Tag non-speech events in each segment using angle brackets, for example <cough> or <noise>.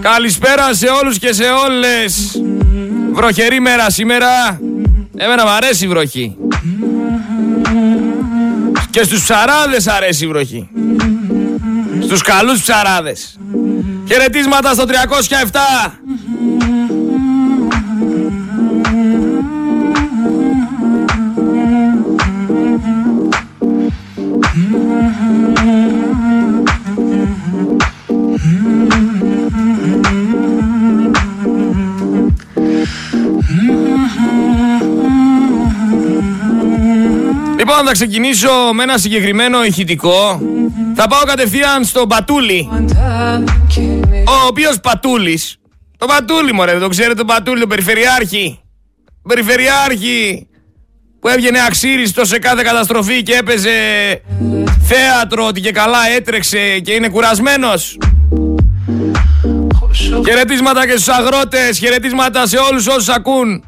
Καλησπέρα σε όλους και σε όλες. Βροχερή μέρα σήμερα. Εμένα μου αρέσει η βροχή. Και στους ψαράδες αρέσει η βροχή. Στους καλούς ψαράδες. Χαιρετίσματα στο 307. Λοιπόν, θα ξεκινήσω με ένα συγκεκριμένο ηχητικό. Θα πάω κατευθείαν στον Πατούλη. Ο οποίος Πατούλης. Το Πατούλη, μωρέ, δεν το ξέρετε τον Πατούλη, τον Περιφερειάρχη. Περιφερειάρχη που έβγαινε αξίριστο σε κάθε καταστροφή και έπαιζε θέατρο ότι και καλά έτρεξε και είναι κουρασμένος. Χαιρετίσματα και στους αγρότες, χαιρετίσματα σε όλους όσους ακούν.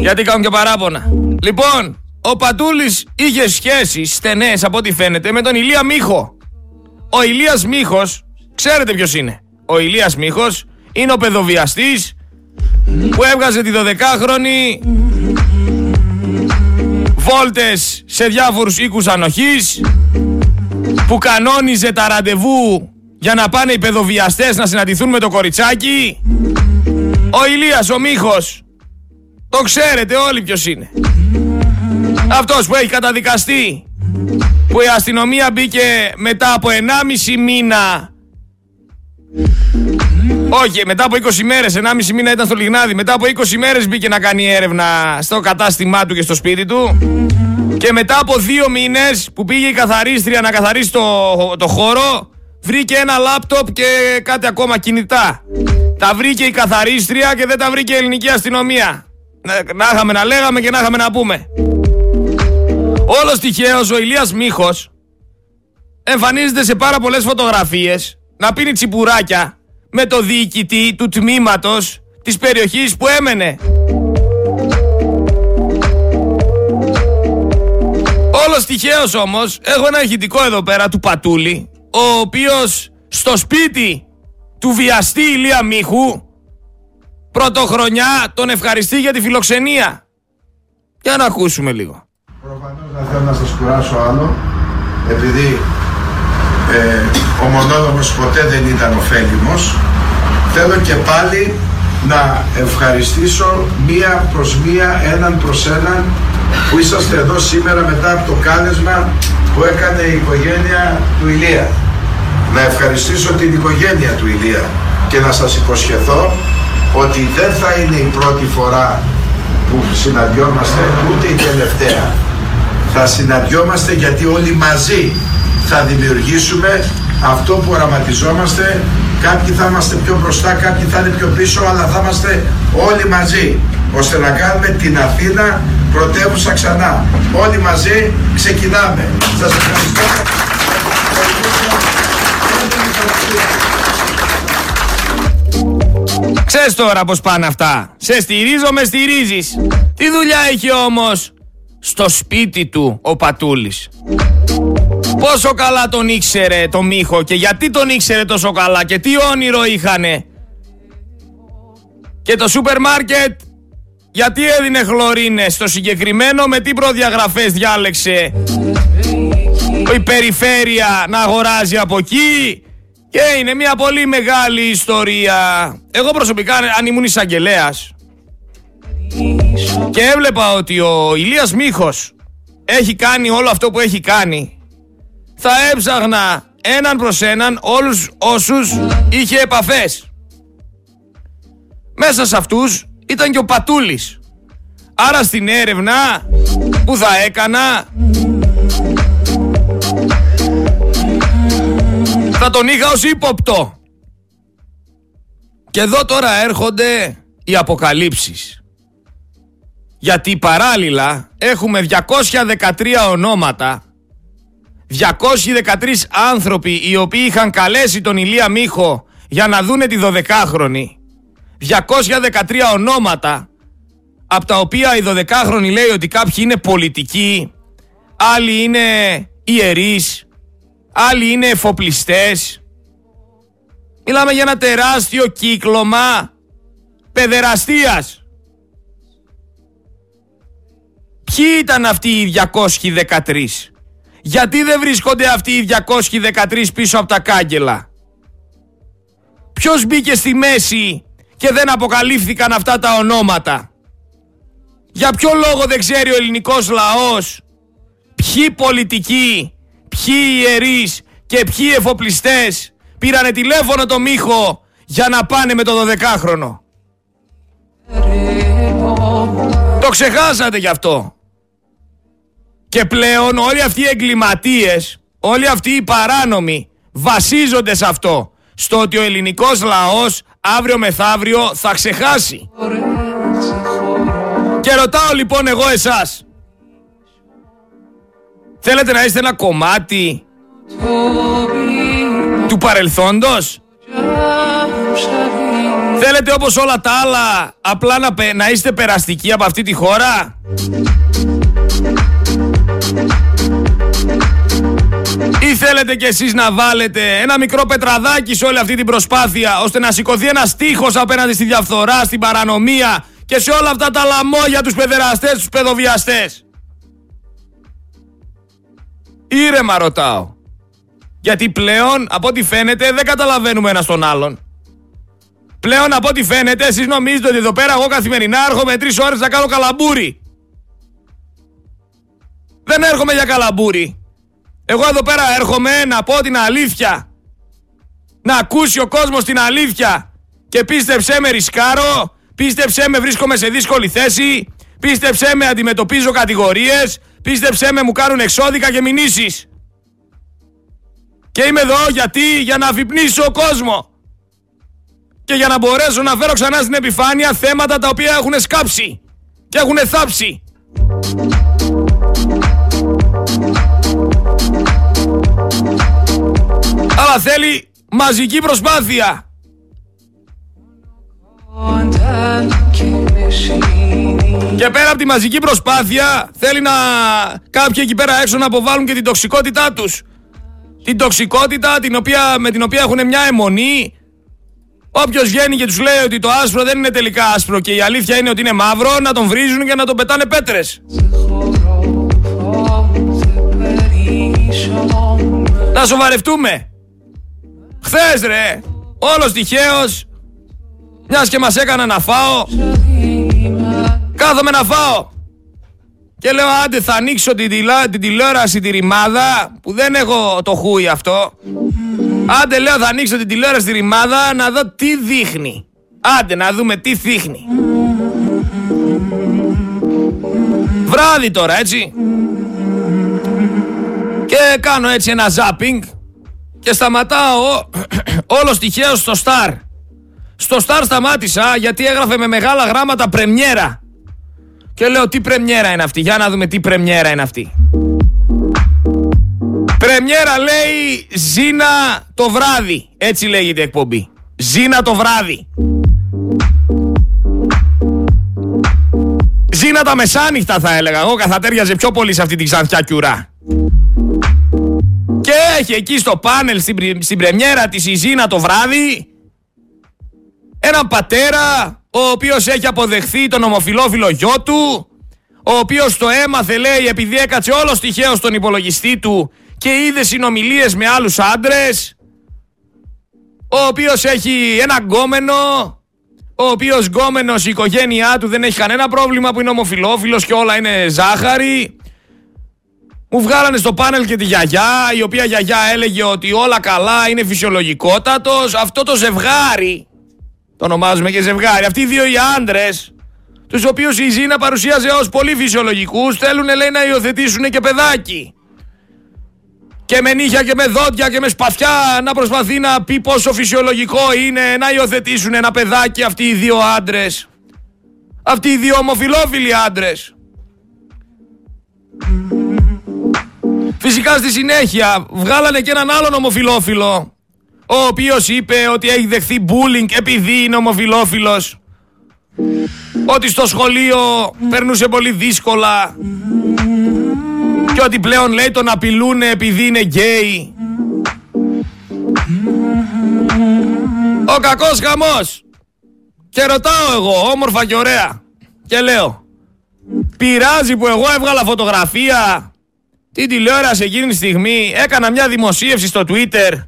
Γιατί κάνουν και παράπονα. Λοιπόν, ο Πατούλης είχε σχέσεις στενές από ό,τι φαίνεται με τον Ηλία Μίχο. Ο Ηλίας Μίχος, ξέρετε ποιος είναι. Ο Ηλίας Μίχος είναι ο παιδοβιαστής που έβγαζε τη 12χρονη βόλτες σε διάφορους οίκους ανοχής που κανόνιζε τα ραντεβού για να πάνε οι παιδοβιαστές να συναντηθούν με το κοριτσάκι. Ο Ηλίας ο Μίχος. Το ξέρετε όλοι ποιος είναι. Αυτός που έχει καταδικαστεί που η αστυνομία μπήκε μετά από 1,5 μήνα όχι, μετά από 20 μέρες, 1,5 μήνα ήταν στο Λιγνάδι. Μετά από 20 μέρες μπήκε να κάνει έρευνα στο κατάστημά του και στο σπίτι του. Και μετά από δύο μήνες που πήγε η καθαρίστρια να καθαρίσει το, το χώρο, βρήκε ένα λάπτοπ και κάτι ακόμα κινητά. Τα βρήκε η καθαρίστρια και δεν τα βρήκε η ελληνική αστυνομία. Να είχαμε να λέγαμε και να είχαμε να πούμε. Όλος τυχαίος ο Ηλίας Μίχος εμφανίζεται σε πάρα πολλές φωτογραφίες να πίνει τσιπουράκια με το διοικητή του τμήματος της περιοχής που έμενε. Όλος τυχαίως όμως έχω ένα ηχητικό εδώ πέρα του Πατούλη ο οποίος στο σπίτι του βιαστή Ηλία Μίχου πρωτοχρονιά τον ευχαριστεί για τη φιλοξενία. Για να ακούσουμε λίγο. Προφανώς δεν θέλω να σας κουράσω άλλο επειδή ε, ο μονόδομος ποτέ δεν ήταν ωφέλιμος θέλω και πάλι να ευχαριστήσω μία προς μία, έναν προς έναν που είσαστε εδώ σήμερα μετά από το κάλεσμα που έκανε η οικογένεια του Ηλία. Να ευχαριστήσω την οικογένεια του Ηλία και να σας υποσχεθώ ότι δεν θα είναι η πρώτη φορά που συναντιόμαστε ούτε η τελευταία. Θα συναντιόμαστε γιατί όλοι μαζί θα δημιουργήσουμε αυτό που οραματιζόμαστε. Κάποιοι θα είμαστε πιο μπροστά, κάποιοι θα είναι πιο πίσω, αλλά θα είμαστε όλοι μαζί ώστε να κάνουμε την Αθήνα πρωτεύουσα ξανά. Όλοι μαζί ξεκινάμε. Σας ευχαριστώ. Ξέρεις τώρα πως πάνε αυτά. Σε στηρίζω, με στηρίζεις. Τι δουλειά έχει όμως; Στο σπίτι του ο Πατούλης. Πόσο καλά τον ήξερε το Μίχο και γιατί τον ήξερε τόσο καλά και τι όνειρο είχανε. Και το σούπερ μάρκετ γιατί έδινε χλωρίνες στο συγκεκριμένο με τι προδιαγραφές διάλεξε η περιφέρεια να αγοράζει από εκεί και είναι μια πολύ μεγάλη ιστορία. Εγώ προσωπικά αν ήμουν εισαγγελέας και έβλεπα ότι ο Ηλίας Μίχος έχει κάνει όλο αυτό που έχει κάνει θα έψαχνα έναν προς έναν όλους όσους είχε επαφές. Μέσα σε αυτούς ήταν και ο Πατούλης. Άρα στην έρευνα που θα έκανα θα τον είχα ως ύποπτο. Και εδώ τώρα έρχονται οι αποκαλύψεις. Γιατί παράλληλα έχουμε 213 ονόματα 213 άνθρωποι οι οποίοι είχαν καλέσει τον Ηλία Μίχο για να δούνε τη 12χρονη 213 ονόματα από τα οποία η 12χρονη λέει ότι κάποιοι είναι πολιτικοί άλλοι είναι ιερείς άλλοι είναι εφοπλιστές Μιλάμε για ένα τεράστιο κύκλωμα παιδεραστίας. Ποιοι ήταν αυτοί οι 213. Γιατί δεν βρίσκονται αυτοί οι 213 πίσω από τα κάγκελα; Ποιος μπήκε στη μέση και δεν αποκαλύφθηκαν αυτά τα ονόματα; Για ποιο λόγο δεν ξέρει ο ελληνικός λαός ποιοι πολιτικοί, ποιοι ιερείς και ποιοι εφοπλιστές πήρανε τηλέφωνο το Μίχο για να πάνε με το 12χρονο. Το ξεχάσατε γι' αυτό. Και πλέον όλοι αυτοί οι εγκληματίες, όλοι αυτοί οι παράνομοι βασίζονται σε αυτό. Στο ότι ο ελληνικός λαός αύριο μεθαύριο θα ξεχάσει. Και ρωτάω λοιπόν εγώ εσάς. Θέλετε να είστε ένα κομμάτι του παρελθόντος; Θέλετε όπως όλα τα άλλα απλά να, να είστε περαστικοί από αυτή τη χώρα; Ή θέλετε κι εσείς να βάλετε; Ένα μικρό πετραδάκι σε όλη αυτή την προσπάθεια ώστε να σηκωθεί ένα στίχος απέναντι στη διαφθορά, στην παρανομία και σε όλα αυτά τα λαμόγια τους παιδεραστές, τους παιδοβιαστές. Ήρεμα ρωτάω. Γιατί πλέον από ό,τι φαίνεται δεν καταλαβαίνουμε ένα τον άλλον. Πλέον από ό,τι φαίνεται εσείς νομίζετε ότι εδώ πέρα εγώ καθημερινά έρχομαι τρεις ώρες να κάνω καλαμπούρι. Δεν έρχομαι για καλαμπούρι. Εγώ εδώ πέρα έρχομαι να πω την αλήθεια. Να ακούσει ο κόσμος την αλήθεια. Και πίστεψέ με ρισκάρω, πίστεψέ με βρίσκομαι σε δύσκολη θέση, πίστεψέ με αντιμετωπίζω κατηγορίες, πίστεψέ με μου κάνουν εξώδικα και μηνύσεις. Και είμαι εδώ γιατί, για να αφυπνίσω κόσμο. Και για να μπορέσω να φέρω ξανά στην επιφάνεια θέματα τα οποία έχουν σκάψει και έχουν θάψει. Αλλά θέλει μαζική προσπάθεια. Και πέρα από τη μαζική προσπάθεια θέλει να κάποιοι εκεί πέρα έξω να αποβάλουν και την τοξικότητά τους. Την τοξικότητα την οποία, με την οποία έχουν μια αιμονή. Όποιος βγαίνει και τους λέει ότι το άσπρο δεν είναι τελικά άσπρο και η αλήθεια είναι ότι είναι μαύρο, να τον βρίζουν και να τον πετάνε πέτρες. Να σοβαρευτούμε. Χθες ρε, όλος τυχαίος, μιας και μας έκανα να φάω, κάθομαι να φάω. Και λέω άντε θα ανοίξω την, τηλά, την τηλεόραση τη ρημάδα που δεν έχω το χούι αυτό. Άντε λέω θα ανοίξω την τηλεόραση τη ρημάδα να δω τι δείχνει. Άντε να δούμε τι δείχνει. Βράδυ τώρα έτσι. Και κάνω έτσι ένα ζάπινγκ και σταματάω <clears throat> όλο τυχαίο στο Star. Στο Star σταμάτησα γιατί έγραφε με μεγάλα γράμματα πρεμιέρα. Και λέω τι πρεμιέρα είναι αυτή; Για να δούμε τι πρεμιέρα είναι αυτή. Πρεμιέρα λέει Ζήνα το βράδυ. Έτσι λέγεται η εκπομπή. Ζήνα το βράδυ. Ζήνα τα μεσάνυχτα θα έλεγα εγώ θα τέριαζε πιο πολύ σε αυτή την ξανθιά κιουρά. Και έχει εκεί στο πάνελ στην, στην πρεμιέρα της η Ζήνα το βράδυ έναν πατέρα ο οποίος έχει αποδεχθεί τον ομοφιλόφιλο γιο του, ο οποίος το έμαθε λέει επειδή έκατσε όλος τυχαίο στον υπολογιστή του και είδε συνομιλίες με άλλους άντρες, ο οποίος έχει ένα γκόμενο, ο οποίος γκόμενος η οικογένειά του δεν έχει κανένα πρόβλημα που είναι ομοφιλόφιλος και όλα είναι ζάχαρη. Μου βγάλανε στο πάνελ και τη γιαγιά, η οποία γιαγιά έλεγε ότι όλα καλά, είναι φυσιολογικότατος. Αυτό το ζευγάρι το ονομάζουμε και ζευγάρι. Αυτοί οι δύο οι άντρες, τους οποίους η Ζήνα παρουσίαζε ως πολύ φυσιολογικούς, θέλουν λέει να υιοθετήσουν και παιδάκι. Και με νύχια και με δόντια και με σπαθιά να προσπαθεί να πει πόσο φυσιολογικό είναι να υιοθετήσουν ένα παιδάκι αυτοί οι δύο άντρες. Αυτοί οι δύο ομοφιλόφιλοι άντρες. Φυσικά στη συνέχεια βγάλανε και έναν άλλον ομοφιλόφιλο ο οποίος είπε ότι έχει δεχθεί bullying επειδή είναι ομοφιλόφιλος ότι στο σχολείο περνούσε πολύ δύσκολα και ότι πλέον λέει τον απειλούν επειδή είναι γκέι Ο κακός χαμός. Και ρωτάω εγώ, όμορφα και ωραία. Και λέω, πειράζει που εγώ έβγαλα φωτογραφία την τηλεόραση εκείνη τη στιγμή, έκανα μια δημοσίευση στο Twitter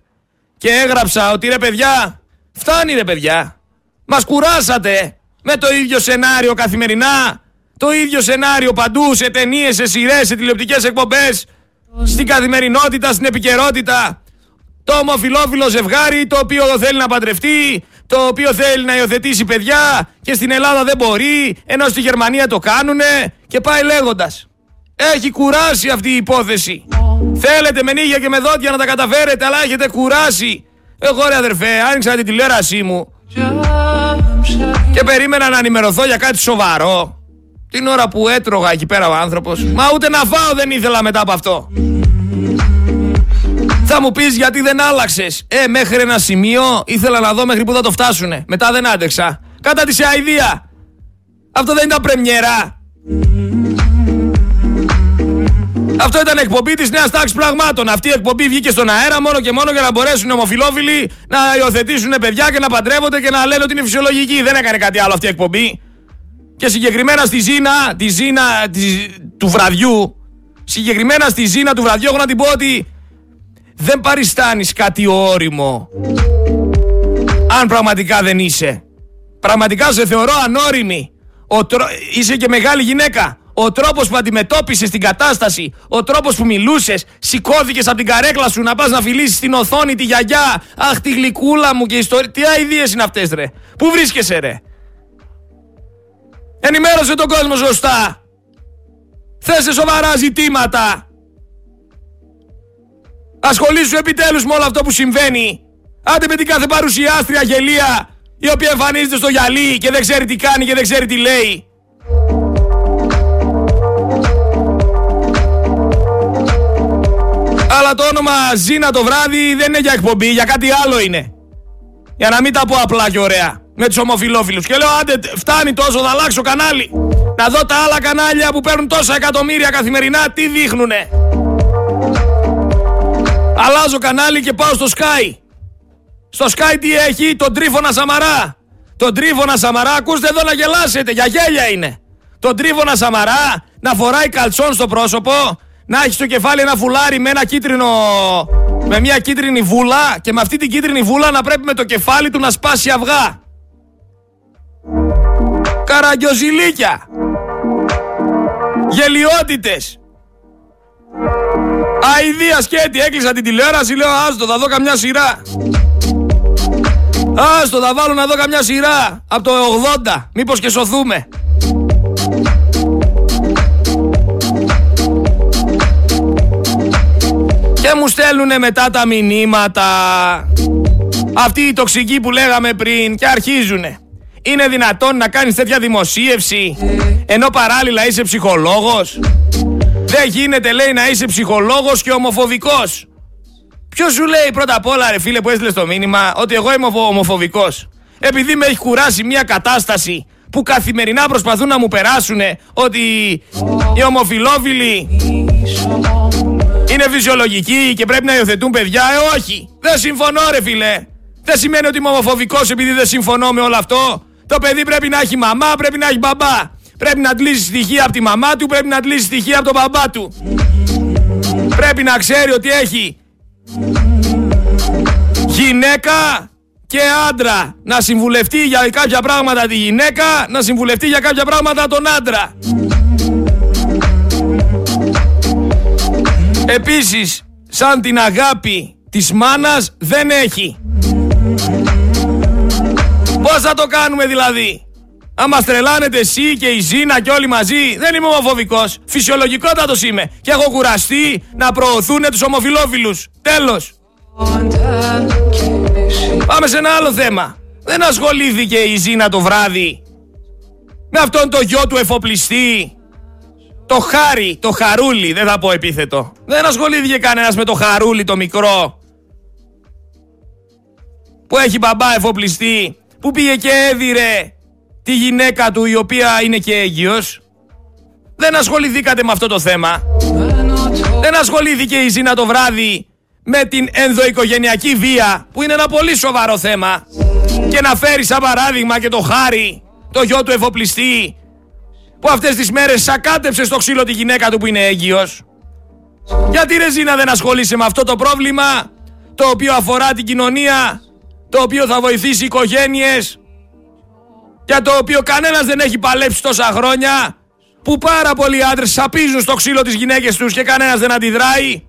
και έγραψα ότι ρε παιδιά, φτάνει ρε παιδιά. Μας κουράσατε με το ίδιο σενάριο καθημερινά, το ίδιο σενάριο παντού, σε ταινίες, σε σειρές, σε τηλεοπτικές εκπομπές, στην καθημερινότητα, στην επικαιρότητα. Το ομοφιλόφιλο ζευγάρι το οποίο θέλει να παντρευτεί, το οποίο θέλει να υιοθετήσει παιδιά και στην Ελλάδα δεν μπορεί, ενώ στη Γερμανία το κάνουνε και πάει λέγοντας. Έχει κουράσει αυτή η υπόθεση. Θέλετε με νύχια και με δόντια να τα καταφέρετε, αλλά έχετε κουράσει. Εγώ ρε αδερφέ, άνοιξα την τηλεόρασή μου και περίμενα να ενημερωθώ για κάτι σοβαρό. Την ώρα που έτρωγα εκεί πέρα ο άνθρωπος. Μα ούτε να φάω δεν ήθελα μετά από αυτό. Θα μου πεις γιατί δεν άλλαξες. Ε, μέχρι ένα σημείο ήθελα να δω μέχρι που θα το φτάσουνε. Μετά δεν άντεξα. Κάτα της σε αηδία. Αυτό δεν ήταν πρεμιέρα. Αυτό ήταν εκπομπή της νέας τάξης πραγμάτων. Αυτή η εκπομπή βγήκε στον αέρα μόνο και μόνο για να μπορέσουν οι ομοφυλόφιλοι να υιοθετήσουν παιδιά και να παντρεύονται και να λένε ότι είναι φυσιολογική. Δεν έκανε κάτι άλλο αυτή η εκπομπή. Και συγκεκριμένα στη Ζήνα, τη Ζήνα του βραδιού, συγκεκριμένα στη Ζήνα του βραδιού, έχω να την πω ότι δεν παριστάνεις κάτι όριμο. Αν πραγματικά δεν είσαι. Πραγματικά σε θεωρώ ανώριμη. Είσαι και μεγάλη γυναίκα. Ο τρόπος που αντιμετώπισες την κατάσταση, ο τρόπος που μιλούσες, σηκώθηκες από την καρέκλα σου να πας να φιλήσεις στην οθόνη τη γιαγιά. Αχ, τη γλυκούλα μου και ιστορία. Τι αειδίε είναι αυτές, ρε. Πού βρίσκεσαι, ρε. Ενημέρωσε τον κόσμο σωστά. Θέσε σοβαρά ζητήματα. Ασχολήσου επιτέλους με όλο αυτό που συμβαίνει. Άντε με την κάθε παρουσιάστρια γελία η οποία εμφανίζεται στο γυαλί και δεν ξέρει τι κάνει και δεν ξέρει τι λέει. Αλλά το όνομα Ζήνα το βράδυ δεν είναι για εκπομπή, για κάτι άλλο είναι. Για να μην τα πω απλά και ωραία. Με τους ομοφυλόφιλου. Και λέω, άντε, φτάνει τόσο, θα αλλάξω κανάλι. Να δω τα άλλα κανάλια που παίρνουν τόσα εκατομμύρια καθημερινά, τι δείχνουνε. Αλλάζω κανάλι και πάω στο Sky. Στο Sky τι έχει, τον Τρίφωνα Σαμαρά. Τον Τρίφωνα Σαμαρά, ακούστε εδώ να γελάσετε, για γέλια είναι. Τον Τρίφωνα Σαμαρά να φοράει καλτσόν στο πρόσωπο, να έχεις στο κεφάλι ένα φουλάρι με ένα κίτρινο. με μια κίτρινη βούλα και με αυτή την κίτρινη βούλα να πρέπει με το κεφάλι του να σπάσει αυγά. Καραγκιοζηλίκια. Γελιότητες. Αηδία σκέτη, έκλεισα την τηλεόραση, λέω άστο, θα δω καμιά σειρά. Άστο, θα βάλω να δω καμιά σειρά. Από το 80, μήπως και σωθούμε. Και μου στέλνουνε μετά τα μηνύματα. Αυτοί οι τοξικοί που λέγαμε πριν και αρχίζουνε. Είναι δυνατόν να κάνεις τέτοια δημοσίευση ενώ παράλληλα είσαι ψυχολόγος; Δεν γίνεται λέει να είσαι ψυχολόγος και ομοφοβικός. Ποιος σου λέει πρώτα απ' όλα ρε φίλε που έστειλες το μήνυμα ότι εγώ είμαι ομοφοβικός; Επειδή με έχει κουράσει μια κατάσταση που καθημερινά προσπαθούν να μου περάσουν ότι οι ομοφιλόφιλοι είναι φυσιολογικοί και πρέπει να υιοθετούν παιδιά. Ε, όχι. Δεν συμφωνώ, ρε φίλε. Δεν σημαίνει ότι είμαι ομοφοβικός επειδή δεν συμφωνώ με όλο αυτό. Το παιδί πρέπει να έχει μαμά, πρέπει να έχει μπαμπά. Πρέπει να αντλήσει στοιχεία από τη μαμά του, πρέπει να αντλήσει στοιχεία από τον μπαμπά του. Πρέπει να ξέρει ότι έχει γυναίκα και άντρα. Να συμβουλευτεί για κάποια πράγματα τη γυναίκα, να συμβουλευτεί για κάποια πράγματα τον άντρα. Επίσης, σαν την αγάπη της μάνας δεν έχει. Πώς θα το κάνουμε δηλαδή; Άμα στρελάνετε εσύ και η Ζήνα και όλοι μαζί, δεν είμαι ομοφοβικός. Φυσιολογικότατος είμαι. Και έχω κουραστεί να προωθούν τους ομοφιλόφιλους. Τέλος. Πάμε σε ένα άλλο θέμα. Δεν ασχολήθηκε η Ζήνα το βράδυ με αυτόν το γιο του εφοπλιστή. Το χάρι, το χαρούλι, δεν θα πω επίθετο. Δεν ασχολήθηκε κανένας με το χαρούλι το μικρό. Που έχει μπαμπά εφοπλιστή. Που πήγε και έδιρε τη γυναίκα του η οποία είναι και έγκυος. Δεν ασχοληθήκατε με αυτό το θέμα. Δεν ασχολήθηκε η Ζήνα το βράδυ με την ενδοοικογενειακή βία που είναι ένα πολύ σοβαρό θέμα και να φέρει σαν παράδειγμα και το χάρη, το γιο του εφοπλιστή που αυτές τις μέρες σακάτεψε στο ξύλο τη γυναίκα του που είναι έγκυος. Γιατί ρε Ζήνα δεν ασχολείσαι με αυτό το πρόβλημα το οποίο αφορά την κοινωνία, το οποίο θα βοηθήσει οικογένειες για το οποίο κανένας δεν έχει παλέψει τόσα χρόνια που πάρα πολλοί άντρες σαπίζουν στο ξύλο τις γυναίκες τους και κανένας δεν αντιδράει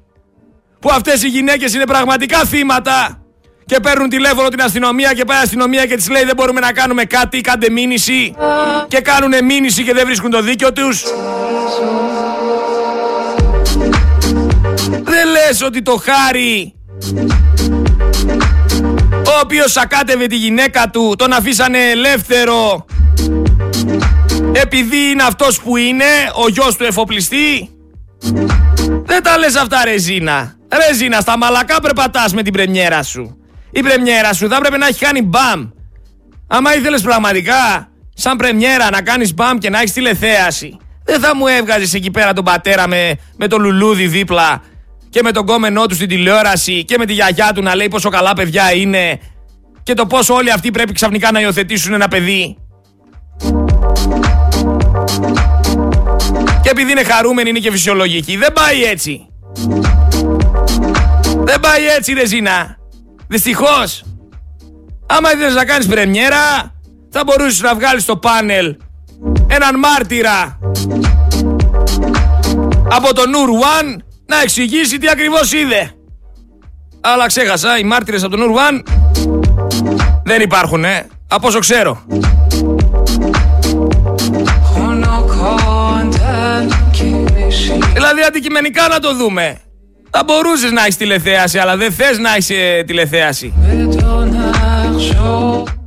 που αυτές οι γυναίκες είναι πραγματικά θύματα και παίρνουν τηλέφωνο την αστυνομία και πάει η αστυνομία και της λέει δεν μπορούμε να κάνουμε κάτι, κάντε μήνυση και κάνουν μήνυση και δεν βρίσκουν το δίκιο τους. Δεν λες ότι το χάρη ο οποίος σακάτευε τη γυναίκα του τον αφήσανε ελεύθερο επειδή είναι αυτός που είναι ο γιος του εφοπλιστή. Δεν τα λες αυτά ρε Ζήνα Ρε Ζήνα στα μαλακά περπατάς με την πρεμιέρα σου η πρεμιέρα σου θα έπρεπε να έχει κάνει μπαμ άμα ήθελες πραγματικά σαν πρεμιέρα να κάνεις μπαμ και να έχεις τηλεθέαση δεν θα μου έβγαζες εκεί πέρα τον πατέρα με, με το λουλούδι δίπλα και με τον κόμενό του στην τηλεόραση και με τη γιαγιά του να λέει πόσο καλά παιδιά είναι και το πόσο όλοι αυτοί πρέπει ξαφνικά να υιοθετήσουν ένα παιδί. Και επειδή είναι χαρούμενοι είναι και φυσιολογικοί. Δεν πάει έτσι. Δεν πάει έτσι ρε Ζήνα. Δυστυχώς. Άμα ήθελες να κάνεις πρεμιέρα θα μπορούσες να βγάλεις στο πάνελ έναν μάρτυρα από το Νουρ One να εξηγήσει τι ακριβώς είδε. Αλλά ξέχασα, οι μάρτυρες από τον Ουρβάν δεν υπάρχουν, ε. Από όσο ξέρω. Δηλαδή αντικειμενικά να το δούμε. Θα μπορούσες να έχεις τηλεθέαση, αλλά δεν θες να έχεις ε, τηλεθέαση.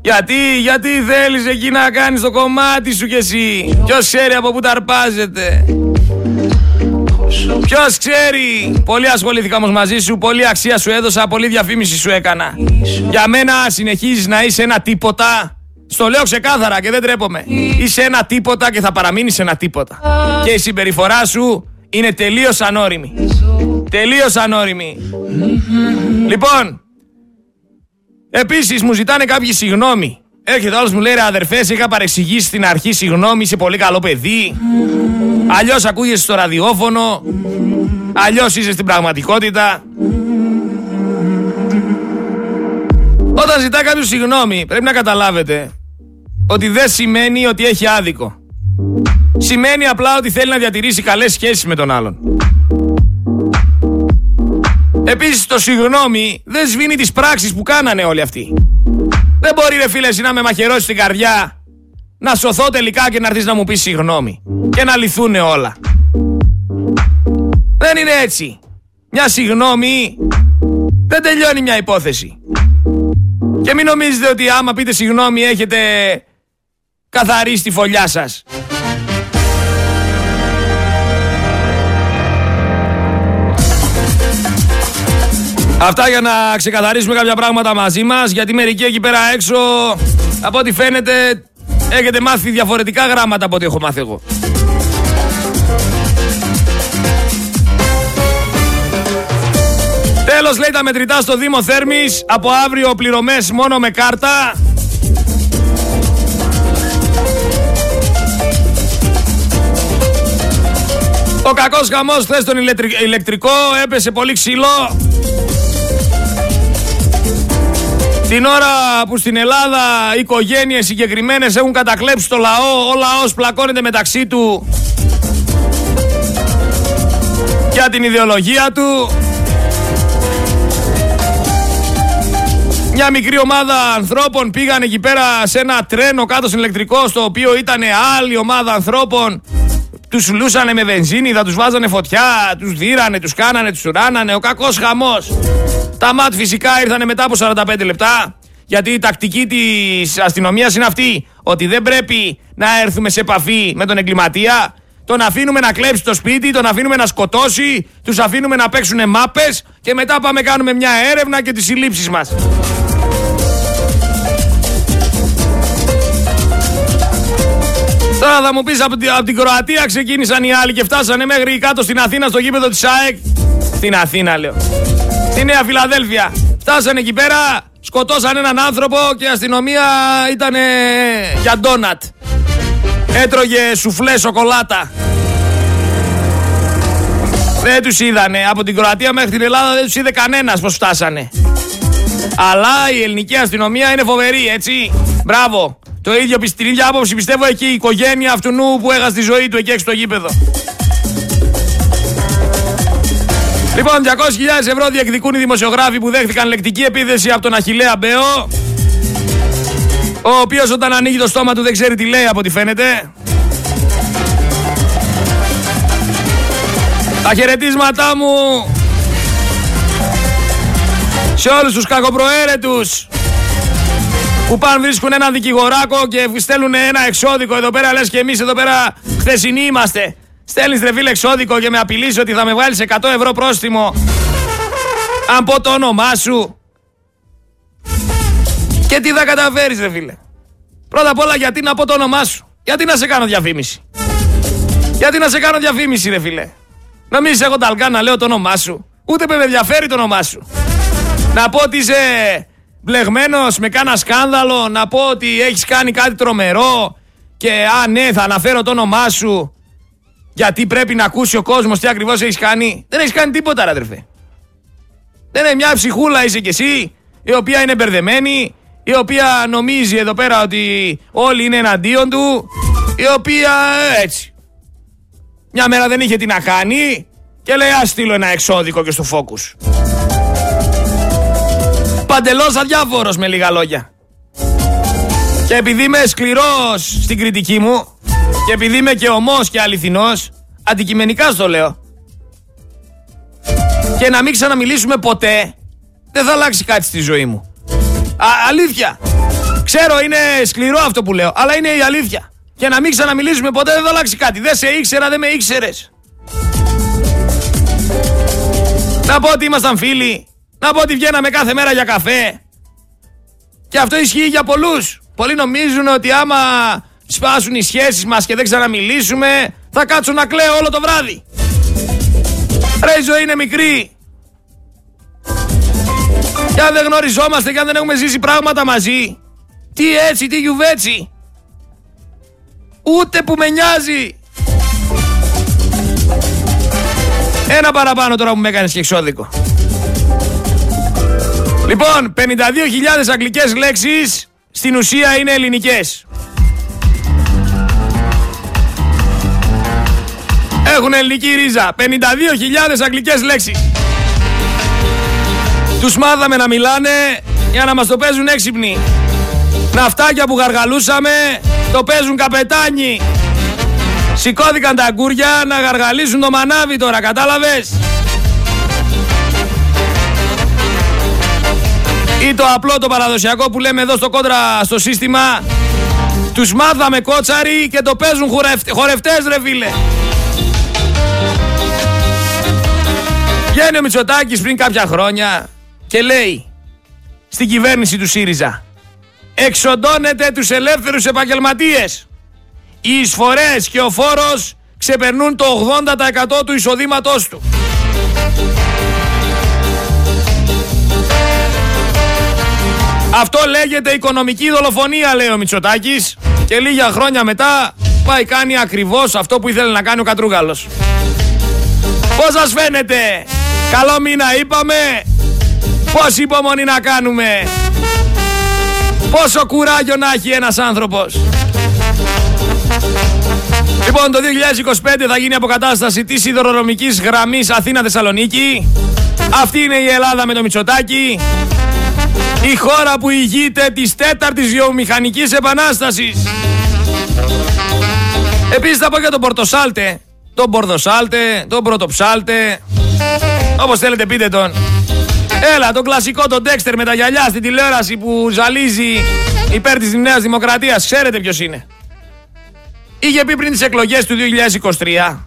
Γιατί, γιατί θέλεις εκεί να κάνεις το κομμάτι σου κι εσύ; Ποιος ξέρει από πού τα αρπάζεται; Ποιος ξέρει; Πολύ ασχολήθηκα όμως μαζί σου. Πολύ αξία σου έδωσα. Πολύ διαφήμιση σου έκανα. Για μένα συνεχίζεις να είσαι ένα τίποτα. Στο λέω ξεκάθαρα και δεν τρέπομαι. Είσαι ένα τίποτα και θα παραμείνεις ένα τίποτα. Και η συμπεριφορά σου είναι τελείως ανώριμη. Τελείως ανώριμη. Λοιπόν, επίσης μου ζητάνε κάποιοι συγγνώμη. Έρχεται άλλος μου λέει ρε αδερφές, είχα παρεξηγήσει στην αρχή, συγγνώμη, είσαι πολύ καλό παιδί. Αλλιώς ακούγεσαι στο ραδιόφωνο. Αλλιώς είσαι στην πραγματικότητα. Όταν ζητά κάποιος συγγνώμη, πρέπει να καταλάβετε ότι δεν σημαίνει ότι έχει άδικο. Σημαίνει απλά ότι θέλει να διατηρήσει καλές σχέσεις με τον άλλον. Επίσης το συγγνώμη δεν σβήνει τις πράξεις που κάνανε όλοι αυτοί. Δεν μπορεί ρε φίλε να με μαχαιρώσεις την καρδιά να σωθώ τελικά και να έρθεις να μου πεις συγγνώμη και να λυθούν όλα. Δεν είναι έτσι. Μια συγγνώμη δεν τελειώνει μια υπόθεση. Και μην νομίζετε ότι άμα πείτε συγγνώμη έχετε καθαρίσει τη φωλιά σας. Αυτά για να ξεκαθαρίσουμε κάποια πράγματα μαζί μας γιατί μερικοί εκεί πέρα έξω από ό,τι φαίνεται έχετε μάθει διαφορετικά γράμματα από ό,τι έχω μάθει εγώ. Τέλος λέει τα μετρητά στο Δήμο Θέρμης από αύριο πληρωμές μόνο με κάρτα. Ο κακός χαμός χθες στον ηλεκτρικό έπεσε πολύ ξύλο Την ώρα που στην Ελλάδα οι οικογένειες συγκεκριμένες έχουν κατακλέψει το λαό, ο λαός πλακώνεται μεταξύ του για την ιδεολογία του. Μια μικρή ομάδα ανθρώπων πήγαν εκεί πέρα σε ένα τρένο κάτω στην ηλεκτρικό στο οποίο ήταν άλλη ομάδα ανθρώπων τους λούσανε με βενζίνη, θα τους βάζανε φωτιά, τους δίρανε, τους κάνανε, τους ουράνανε, ο κακός χαμός. Τα ΜΑΤ φυσικά ήρθαν μετά από 45 λεπτά. Γιατί η τακτική της αστυνομίας είναι αυτή. Ότι δεν πρέπει να έρθουμε σε επαφή με τον εγκληματία. Τον αφήνουμε να κλέψει το σπίτι, τον αφήνουμε να σκοτώσει, τους αφήνουμε να παίξουν μάπες και μετά πάμε κάνουμε μια έρευνα και τις συλλήψεις μας. Τώρα θα μου πεις από, από την Κροατία ξεκίνησαν οι άλλοι και φτάσανε μέχρι κάτω στην Αθήνα στο γήπεδο της ΑΕΚ. Στην Αθήνα λέω. Στη Νέα Φιλαδέλφια. Φτάσανε εκεί πέρα, σκοτώσαν έναν άνθρωπο και η αστυνομία ήταν για ντόνατ. Έτρωγε σουφλέ σοκολάτα. Δεν τους είδανε. Από την Κροατία μέχρι την Ελλάδα δεν τους είδε κανένας πως φτάσανε. Αλλά η ελληνική αστυνομία είναι φοβερή, έτσι. Μπράβο. Το ίδιο, την ίδια άποψη πιστεύω εκεί η οικογένεια αυτού που έχασε τη ζωή του εκεί έξω στο γήπεδο. Λοιπόν, 200.000 ευρώ διεκδικούν οι δημοσιογράφοι που δέχτηκαν λεκτική επίθεση από τον Αχιλέα Μπέο. Ο οποίος όταν ανοίγει το στόμα του δεν ξέρει τι λέει από ό,τι φαίνεται. Τα χαιρετίσματά μου σε όλους τους κακοπροαίρετους που πάνε βρίσκουν ένα δικηγοράκο και στέλνουν ένα εξώδικο εδώ πέρα λες και εμείς εδώ πέρα χθεσινοί είμαστε. Στέλνεις ρε φίλε εξώδικο και με απειλείς ότι θα με βγάλεις 100 ευρώ πρόστιμο αν πω το όνομά σου. Και τι θα καταφέρεις ρε φίλε. Πρώτα απ' όλα γιατί να πω το όνομά σου; Γιατί να σε κάνω διαφήμιση; Γιατί να σε κάνω διαφήμιση ρε φίλε; Νομίζεις έχω ταλκά να λέω το όνομά σου. Ούτε με ενδιαφέρει το όνομά σου. Να πω ότι είσαι μπλεγμένος με κάνα σκάνδαλο. Να πω ότι έχεις κάνει κάτι τρομερό. Και α ναι θα αναφέρω το όνομά σου. Γιατί πρέπει να ακούσει ο κόσμος τι ακριβώς έχεις κάνει. Δεν έχεις κάνει τίποτα ρε αδερφέ. Δεν είναι μια ψυχούλα είσαι κι εσύ. Η οποία είναι μπερδεμένη. Η οποία νομίζει εδώ πέρα ότι όλοι είναι εναντίον του. Η οποία ε, έτσι. Μια μέρα δεν είχε τι να κάνει και λέει ας στείλω ένα εξώδικο και στο φόκους. Παντελώς αδιάφορος με λίγα λόγια. Και επειδή είμαι σκληρός στην κριτική μου και επειδή είμαι και ομός και αληθινός, αντικειμενικά στο λέω. Και να μην ξαναμιλήσουμε ποτέ, δεν θα αλλάξει κάτι στη ζωή μου. Α, αλήθεια. Ξέρω είναι σκληρό αυτό που λέω, αλλά είναι η αλήθεια. Και να μην ξαναμιλήσουμε ποτέ δεν θα αλλάξει κάτι. Δεν σε ήξερα, δεν με ήξερες. Να πω ότι ήμασταν φίλοι. Να πω ότι βγαίναμε κάθε μέρα για καφέ. Και αυτό ισχύει για πολλούς. Πολλοί νομίζουν ότι άμα σπάσουν οι σχέσεις μας και δεν ξαναμιλήσουμε, θα κάτσω να κλαίω όλο το βράδυ. Ρε η ζωή είναι μικρή. Και αν δεν γνωριζόμαστε και αν δεν έχουμε ζήσει πράγματα μαζί, τι έτσι, τι γιουβέτσι. Ούτε που με νοιάζει. Ένα παραπάνω τώρα που με έκανες και εξώδικο. Λοιπόν, 52.000 αγγλικές λέξεις στην ουσία είναι ελληνικές. Έχουν ελληνική ρίζα. 52.000 αγγλικές λέξεις. Τους μάθαμε να μιλάνε για να μας το παίζουν έξυπνοι. Ναυτάκια που γαργαλούσαμε το παίζουν καπετάνοι. Σηκώθηκαν τα αγκούρια να γαργαλίσουν το μανάβι τώρα, κατάλαβες; Ή το απλό το παραδοσιακό που λέμε εδώ στο κόντρα στο σύστημα Τους μάθαμε κότσαροι και το παίζουν χορευτές ρε φίλε Βγαίνει ο Μητσοτάκης πριν κάποια χρόνια και λέει στην κυβέρνηση του ΣΥΡΙΖΑ εξοντώνεται τους ελεύθερους επαγγελματίες. Οι εισφορές και ο φόρος ξεπερνούν το 80% του εισοδήματός του. Αυτό λέγεται οικονομική δολοφονία λέει ο Μητσοτάκης και λίγα χρόνια μετά πάει κάνει ακριβώς αυτό που ήθελε να κάνει ο Κατρούγαλος. Πώς σας φαίνεται, καλό μήνα είπαμε, πώς υπομονή να κάνουμε. Πόσο κουράγιο να έχει ένας άνθρωπος. Λοιπόν, το 2025 θα γίνει αποκατάσταση της υδρορομικής γραμμής Αθήνα-Θεσσαλονίκη. Αυτή είναι η Ελλάδα με το Μητσοτάκι. Η χώρα που ηγείται της τέταρτης βιομηχανικής επανάστασης. Επίσης θα πω για τον Πορτοσάλτε. Τον Πορτοσάλτε, τον Πρωτοψάλτε. Όπως θέλετε πείτε τον. Έλα, τον κλασικό τον Ντέξτερ με τα γυαλιά στην τηλεόραση που ζαλίζει υπέρ της Νέας Δημοκρατίας. Ξέρετε ποιος είναι. Είχε πει πριν τις εκλογές του 2023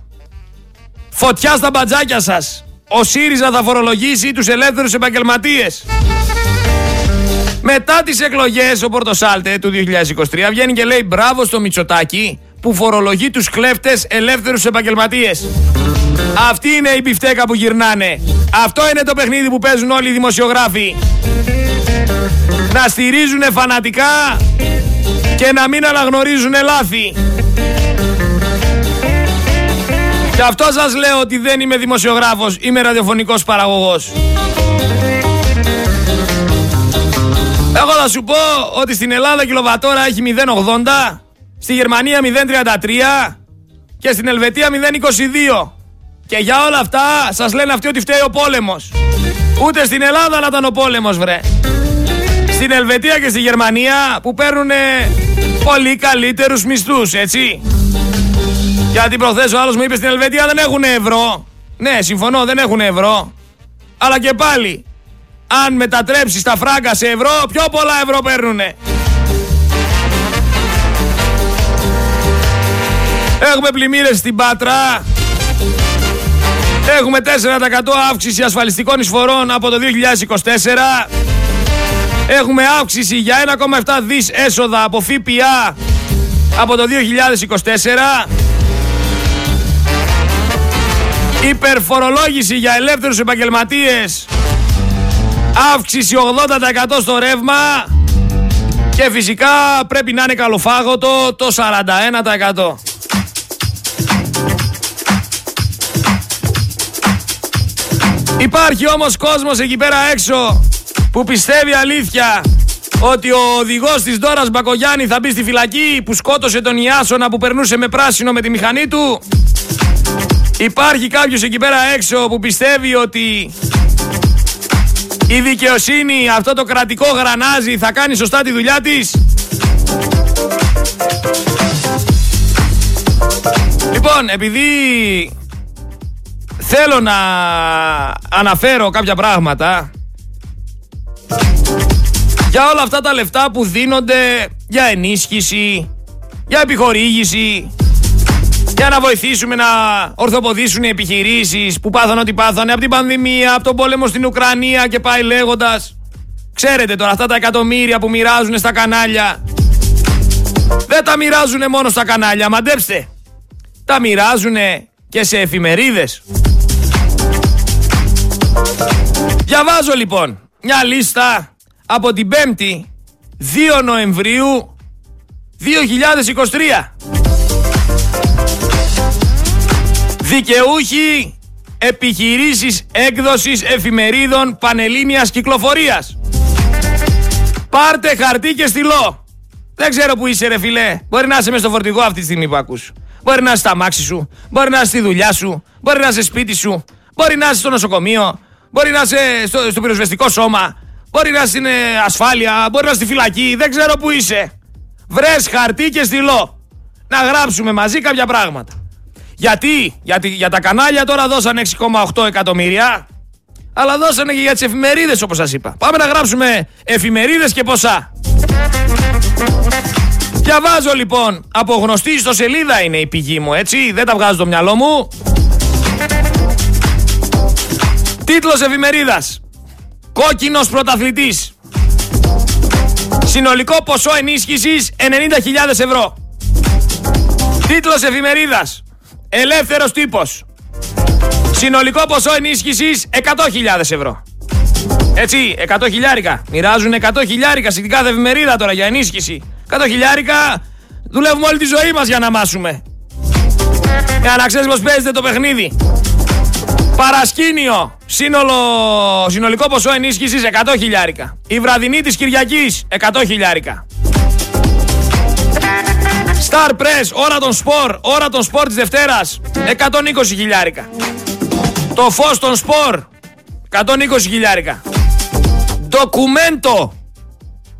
Φωτιά στα μπατζάκια σας. Ο ΣΥΡΙΖΑ θα φορολογήσει τους ελεύθερους επαγγελματίες. Μετά τις εκλογές ο Πορτοσάλτε του 2023 βγαίνει και λέει μπράβο στο Μητσοτάκι που φορολογεί τους κλέφτες ελεύθερους επαγγελματίες. Αυτή είναι η μπιφτέκα που γυρνάνε. Αυτό είναι το παιχνίδι που παίζουν όλοι οι δημοσιογράφοι. Να στηρίζουν φανατικά και να μην αναγνωρίζουν λάθη. Και αυτό σας λέω ότι δεν είμαι δημοσιογράφος, είμαι ραδιοφωνικός παραγωγός. Εγώ θα σου πω ότι στην Ελλάδα κιλοβατόρα έχει 0,80, στη Γερμανία 0,33 και στην Ελβετία 0,22. Και για όλα αυτά σας λένε αυτοί ότι φταίει ο πόλεμος. Ούτε στην Ελλάδα να ήταν ο πόλεμος βρε. Στην Ελβετία και στη Γερμανία που παίρνουν πολύ καλύτερους μισθούς, έτσι. Γιατί προχθές ο άλλος μου είπε στην Ελβετία δεν έχουν ευρώ. Ναι, συμφωνώ, δεν έχουν ευρώ. Αλλά και πάλι, αν μετατρέψεις τα φράγκα σε ευρώ, πιο πολλά ευρώ παίρνουνε. Έχουμε πλημμύρες στην Πάτρα. Έχουμε 4% αύξηση ασφαλιστικών εισφορών από το 2024. Έχουμε αύξηση για 1,7 δις έσοδα από ΦΠΑ από το 2024. Υπερφορολόγηση για ελεύθερους επαγγελματίες. Αύξηση 80% στο ρεύμα. Και φυσικά πρέπει να είναι καλοφάγωτο το 41%. Υπάρχει όμως κόσμος εκεί πέρα έξω που πιστεύει αλήθεια ότι ο οδηγός της Δόρας Μπακογιάννη θα μπει στη φυλακή που σκότωσε τον Ιάσονα που περνούσε με πράσινο με τη μηχανή του. Υπάρχει κάποιος εκεί πέρα έξω που πιστεύει ότι η δικαιοσύνη, αυτό το κρατικό γρανάζι θα κάνει σωστά τη δουλειά της. Λοιπόν, επειδή θέλω να αναφέρω κάποια πράγματα για όλα αυτά τα λεφτά που δίνονται για ενίσχυση, για επιχορήγηση, για να βοηθήσουμε να ορθοποδήσουν οι επιχειρήσεις που πάθαν ό,τι πάθανε από την πανδημία, από τον πόλεμο στην Ουκρανία και πάει λέγοντας. Ξέρετε τώρα αυτά τα εκατομμύρια που μοιράζουν στα κανάλια. Δεν τα μοιράζουν μόνο στα κανάλια, μαντέψτε. Τα μοιράζουν και σε εφημερίδες. Διαβάζω λοιπόν μια λίστα από την 5η 2 Νοεμβρίου 2023. Δικαιούχοι επιχειρήσεις έκδοσης εφημερίδων πανελλήνιας κυκλοφορίας. Πάρτε χαρτί και στυλό. Δεν ξέρω που είσαι ρε φιλέ. Μπορεί να είσαι μέσα στο φορτηγό αυτή τη στιγμή που ακούς. Μπορεί να είσαι στα μάξι σου. Μπορεί να είσαι στη δουλειά σου. Μπορεί να είσαι σπίτι σου. Μπορεί να είσαι στο νοσοκομείο. Μπορεί να είσαι στο, στο πυροσβεστικό σώμα. Μπορεί να είσαι στην ε, ασφάλεια. Μπορεί να είσαι στη φυλακή. Δεν ξέρω που είσαι. Βρες χαρτί και στυλό. Να γράψουμε μαζί κάποια πράγματα. Γιατί, γιατί για τα κανάλια τώρα δώσαν 6,8 εκατομμύρια. Αλλά δώσανε και για τις εφημερίδες όπως σας είπα. Πάμε να γράψουμε εφημερίδες και ποσά. Διαβάζω λοιπόν, από γνωστή ιστοσελίδα είναι η πηγή μου, έτσι, δεν τα βγάζω το μυαλό μου. Τίτλος εφημερίδας. Κόκκινος πρωταθλητής. Συνολικό ποσό ενίσχυσης 90.000 ευρώ. Τίτλος εφημερίδας. Ελεύθερος τύπος. Συνολικό ποσό ενίσχυσης 100.000 ευρώ. Έτσι, 100 χιλιάρικα. Μοιράζουν 100 χιλιάρικα στην κάθε εφημερίδα τώρα για ενίσχυση. 100 χιλιάρικα δουλεύουμε όλη τη ζωή μας για να μάσουμε. Για να ξέρεις πως παίζετε το παιχνίδι. Παρασκήνιο. Σύνολο, συνολικό ποσό ενίσχυσης 100 χιλιάρικα. Η βραδινή της Κυριακής 100 χιλιάρικα. Star Press, ώρα των σπορ, ώρα των σπορ της Δευτέρας 120 χιλιάρικα. Το φως των σπορ 120 χιλιάρικα. Ντοκουμέντο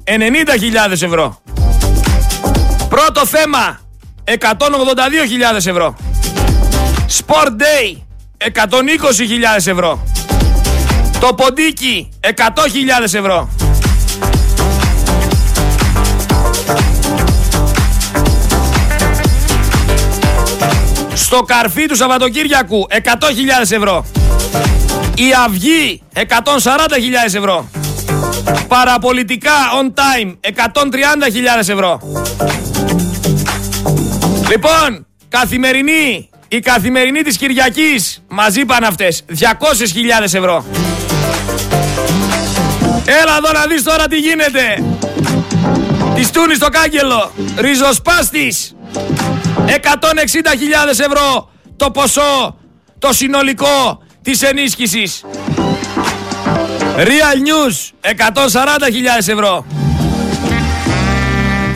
90.000 ευρώ. Πρώτο θέμα 182.000 ευρώ. Sport Day 120.000 ευρώ. Το ποντίκι 100.000 ευρώ. Στο καρφί του Σαββατοκύριακου 100.000 ευρώ. Η Αυγή 140.000 ευρώ. Παραπολιτικά on time 130.000 ευρώ. Λοιπόν, καθημερινή, η καθημερινή της Κυριακής, μαζί πάνε αυτές, 200.000 ευρώ. Έλα εδώ να δεις τώρα τι γίνεται. Της Τούνης στο κάγκελο. Ριζοσπάστης. 160.000 ευρώ το ποσό, το συνολικό της ενίσχυσης. Real News 140.000 ευρώ.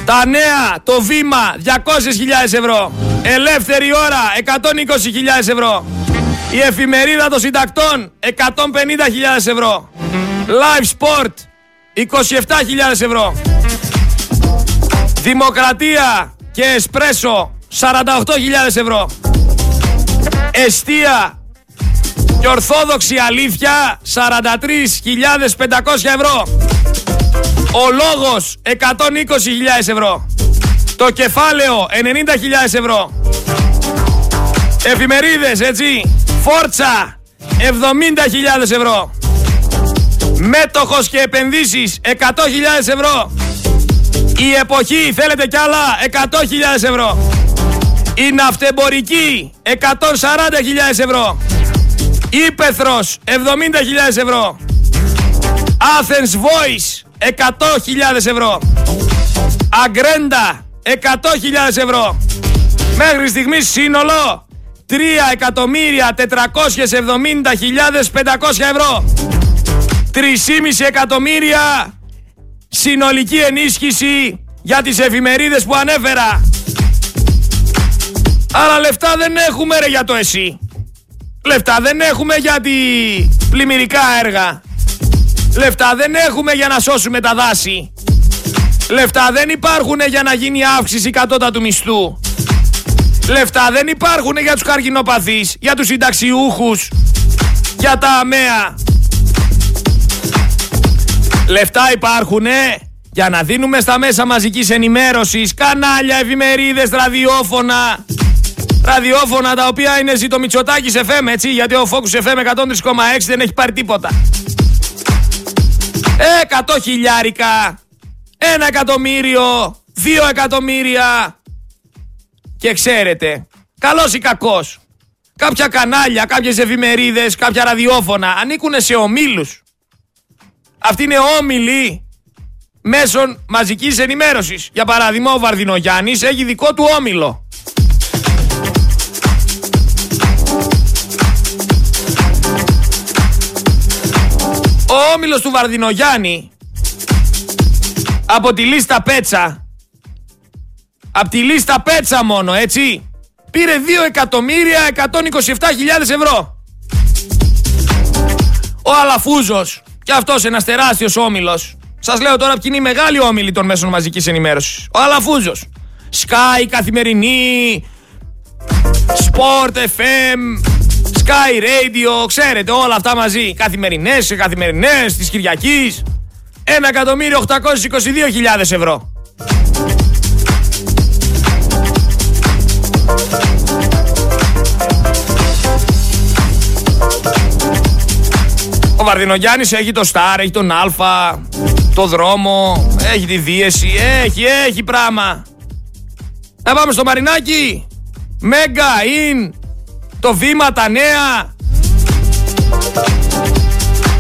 Τα νέα, το βήμα 200.000 ευρώ. Ελεύθερη ώρα 120.000 ευρώ. Η εφημερίδα των συντακτών 150.000 ευρώ. Live Sport 27.000 ευρώ. Δημοκρατία και Εσπρέσο 48.000 ευρώ. Εστία και Ορθόδοξη Αλήθεια 43.500 ευρώ. Ο λόγος 120.000 ευρώ. Το κεφάλαιο 90.000 ευρώ. Εφημερίδες έτσι. Φόρτσα 70.000 ευρώ. Μέτοχος και επενδύσεις 100.000 ευρώ. Η εποχή θέλετε κι άλλα 100.000 ευρώ. Η ναυτεμπορική 140.000 ευρώ. Ήπεθρος 70.000 ευρώ. Athens Voice 100.000 ευρώ. Αγκρέντα 100.000 ευρώ. Μέχρι στιγμής σύνολο 3.470.500 ευρώ. 3,5 εκατομμύρια συνολική ενίσχυση για τις εφημερίδες που ανέφερα. Αλλά λεφτά δεν έχουμε ρε για το εσύ. Λεφτά δεν έχουμε για τη πλημμυρικά έργα. Λεφτά δεν έχουμε για να σώσουμε τα δάση. Λεφτά δεν υπάρχουν για να γίνει αύξηση κατώτατου μισθού. Λεφτά δεν υπάρχουν για τους καρκινοπαθείς, για τους συνταξιούχους, για τα αμαία. Λεφτά υπάρχουν για να δίνουμε στα μέσα μαζικής ενημέρωσης κανάλια, εφημερίδες, ραδιόφωνα. Ραδιόφωνα τα οποία είναι ζήτο Μητσοτάκης FM, έτσι, γιατί ο Focus FM 103,6 δεν έχει πάρει τίποτα. Εκατό χιλιάρικα, ένα εκατομμύριο, δύο εκατομμύρια. Και ξέρετε, καλός ή κακός, κάποια κανάλια, κάποιες εφημερίδες, κάποια ραδιόφωνα ανήκουν σε ομίλους. Αυτοί είναι όμιλοι μέσων μαζικής ενημέρωσης. Για παράδειγμα, ο Βαρδινογιάννης έχει δικό του όμιλο. Ο όμιλος του Βαρδινογιάννη από τη λίστα Πέτσα από τη λίστα Πέτσα μόνο, έτσι πήρε 2.127.000 ευρώ. Ο Αλαφούζος και αυτός ένας τεράστιος όμιλος σας λέω τώρα ποιοι είναι οι μεγάλοι όμιλοι των μέσων μαζικής ενημέρωσης. Ο Αλαφούζος. Sky, Καθημερινή, Sport FM, Sky Radio, ξέρετε όλα αυτά μαζί. Καθημερινές σε καθημερινές της Κυριακής. 1.822.000 ευρώ. Ο Βαρδινογιάννης έχει το Star, έχει τον Α, το δρόμο, έχει τη δίεση, έχει, έχει πράγμα. Να πάμε στο Μαρινάκι. Μέγκα, in, το βήμα, τα νέα.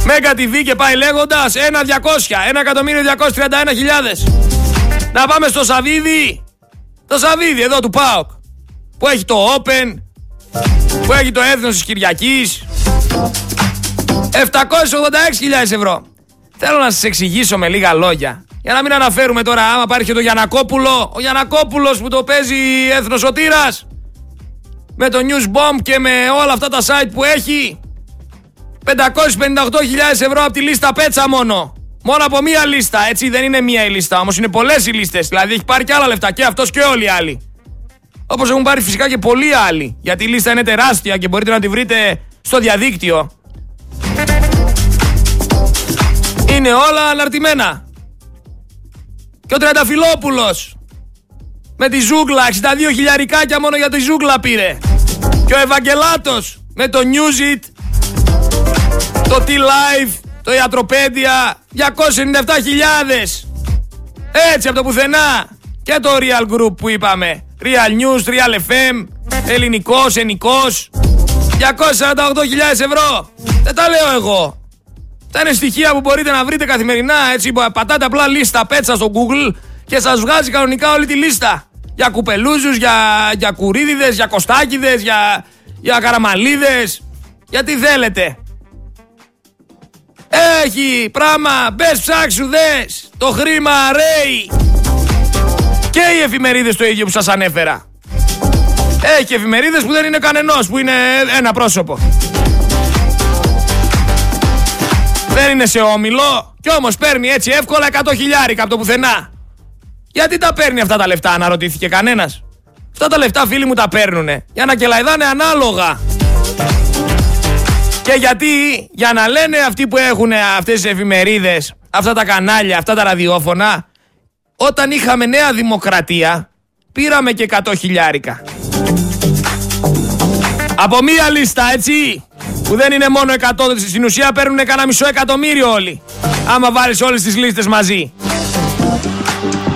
Μέγκα TV και πάει λέγοντας 1.200, 1.231.000. Να πάμε στο Σαβίδι. Το Σαβίδι εδώ του ΠΑΟΚ. Που έχει το Open. Που έχει το έθνος της Κυριακής. 786.000 ευρώ. Θέλω να σας εξηγήσω με λίγα λόγια. Για να μην αναφέρουμε τώρα άμα υπάρχει και το Γιανακόπουλο. Ο Γιανακόπουλος που το παίζει εθνοσωτήρας. Με το News Bomb και με όλα αυτά τα site που έχει. 558.000 ευρώ από τη λίστα Πέτσα μόνο. Μόνο από μία λίστα. Έτσι δεν είναι μία η λίστα. Όμως είναι πολλές οι λίστες. Δηλαδή έχει πάρει και άλλα λεφτά. Και αυτός και όλοι οι άλλοι. Όπως έχουν πάρει φυσικά και πολλοί άλλοι. Γιατί η λίστα είναι τεράστια και μπορείτε να τη βρείτε στο διαδίκτυο. Είναι όλα αναρτημένα. Και ο Τρενταφυλόπουλος με τη ζούγκλα, 62 χιλιαρικάκια μόνο για τη ζούγκλα πήρε. Και ο Ευαγγελάτος με το Newsit, το T-Live, το Ιατροπέντια, 297 χιλιάδες. Έτσι από το πουθενά. Και το Real Group που είπαμε. Real News, Real FM, ελληνικός, ενικός. 248.000 ευρώ. Δεν τα λέω εγώ. Τα είναι στοιχεία που μπορείτε να βρείτε καθημερινά. Έτσι, πατάτε απλά λίστα πέτσα στο Google και σας βγάζει κανονικά όλη τη λίστα. Για κουπελούζους, για, για κουρίδιδες, για κοστάκιδες, για, για καραμαλίδες. Γιατί θέλετε. Έχει πράγμα, μπες ψάξου δες. Το χρήμα ρέει. Και οι εφημερίδες το ίδιο που σας ανέφερα. Έχει εφημερίδες που δεν είναι κανενός, που είναι ένα πρόσωπο. Δεν είναι σε όμιλο κι όμως παίρνει έτσι εύκολα 100 χιλιάρικα από το πουθενά. Γιατί τα παίρνει αυτά τα λεφτά, αναρωτήθηκε κανένας. Αυτά τα λεφτά φίλοι μου τα παίρνουνε για να κελαϊδάνε ανάλογα. Και γιατί, για να λένε αυτοί που έχουν αυτές τις εφημερίδες, αυτά τα κανάλια, αυτά τα ραδιόφωνα, όταν είχαμε νέα δημοκρατία, πήραμε και 100 χιλιάρικα. Από μία λίστα, έτσι, που δεν είναι μόνο 100, στην ουσία παίρνουν κανένα μισό εκατομμύριο όλοι. Άμα βάλεις όλες τις λίστες μαζί.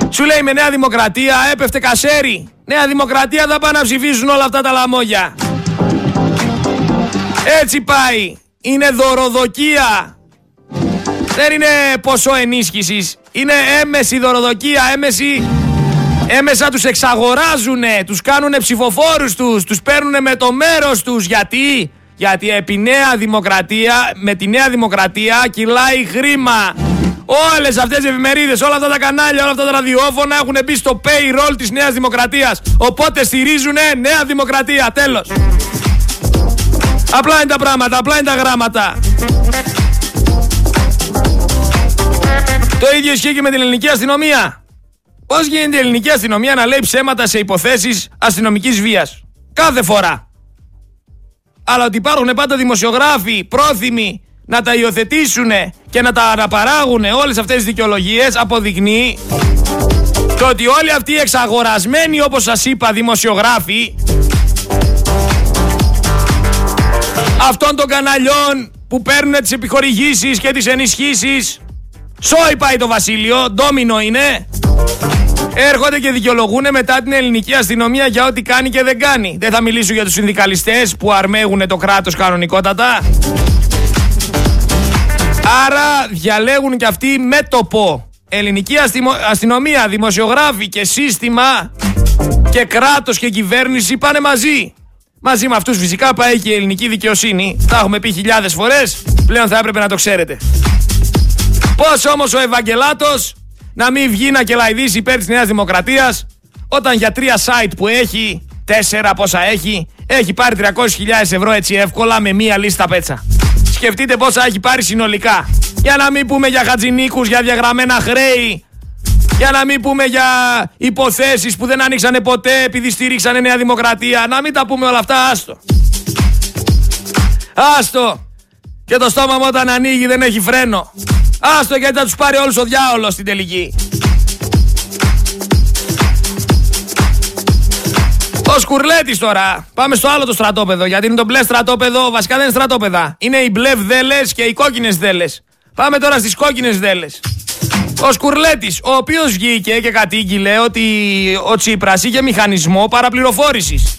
Σου λέει με Νέα Δημοκρατία έπεφτε κασέρι. Νέα Δημοκρατία θα πάνε να ψηφίσουν όλα αυτά τα λαμόγια. Έτσι πάει. Είναι δωροδοκία. Δεν είναι ποσό ενίσχυσης. Είναι έμεση δωροδοκία, έμεση... Έμεσα τους εξαγοράζουνε, τους κάνουνε ψηφοφόρους τους, τους παίρνουνε με το μέρος τους. Γιατί, γιατί επί Νέα Δημοκρατία, με τη Νέα Δημοκρατία κυλάει χρήμα. Όλες αυτές οι εφημερίδες, όλα αυτά τα κανάλια, όλα αυτά τα ραδιόφωνα έχουν μπει στο payroll της Νέας Δημοκρατίας. Οπότε στηρίζουν Νέα Δημοκρατία. Τέλος. Απλά είναι τα πράγματα, απλά είναι τα γράμματα. Το ίδιο ισχύει και με την ελληνική αστυνομία. Πώς γίνεται η ελληνική αστυνομία να λέει ψέματα σε υποθέσεις αστυνομικής βίας; Κάθε φορά. Αλλά ότι υπάρχουν πάντα δημοσιογράφοι πρόθυμοι να τα υιοθετήσουν και να τα αναπαράγουν όλες αυτές τις δικαιολογίες αποδεικνύει το ότι όλοι αυτοί οι εξαγορασμένοι όπως σας είπα δημοσιογράφοι αυτών των καναλιών που παίρνουν τις επιχορηγήσεις και τις ενισχύσεις σόι πάει το βασίλειο, ντόμινο είναι έρχονται και δικαιολογούν μετά την ελληνική αστυνομία για ό,τι κάνει και δεν κάνει. Δεν θα μιλήσω για τους συνδικαλιστές που αρμέγουν το κράτος κανονικότατα. Άρα διαλέγουν και αυτοί μέτωπο. Ελληνική αστυνομία, δημοσιογράφοι και σύστημα και κράτος και κυβέρνηση πάνε μαζί. Μαζί με αυτούς φυσικά πάει και η ελληνική δικαιοσύνη. Τα έχουμε πει χιλιάδες φορές, πλέον θα έπρεπε να το ξέρετε. Πώς όμως ο Ευαγγελάτος να μην βγει να κελαϊδίσει υπέρ της Νέας Δημοκρατίας όταν για τρία site που έχει, τέσσερα πόσα έχει, έχει πάρει 300.000 ευρώ έτσι εύκολα με μία λίστα πέτσα. Σκεφτείτε πόσα έχει πάρει συνολικά. Για να μην πούμε για χατζινίκους, για διαγραμμένα χρέη. Για να μην πούμε για υποθέσεις που δεν ανοίξανε ποτέ επειδή στήριξανε Νέα Δημοκρατία. Να μην τα πούμε όλα αυτά, άστο. Άστο. Και το στόμα μου όταν ανοίγει δεν έχει φρένο. Άστο γιατί θα τους πάρει όλους ο διάολος στην τελική. Ο Σκουρλέτης τώρα. Πάμε στο άλλο το στρατόπεδο. Γιατί είναι το μπλε στρατόπεδο. Βασικά δεν είναι στρατόπεδα. Είναι οι μπλε δέλε και οι κόκκινες δέλε. Πάμε τώρα στις κόκκινες δέλε. Ο Σκουρλέτης, ο οποίος βγήκε και κατήγγειλε ότι ο Τσίπρας είχε μηχανισμό παραπληροφόρησης.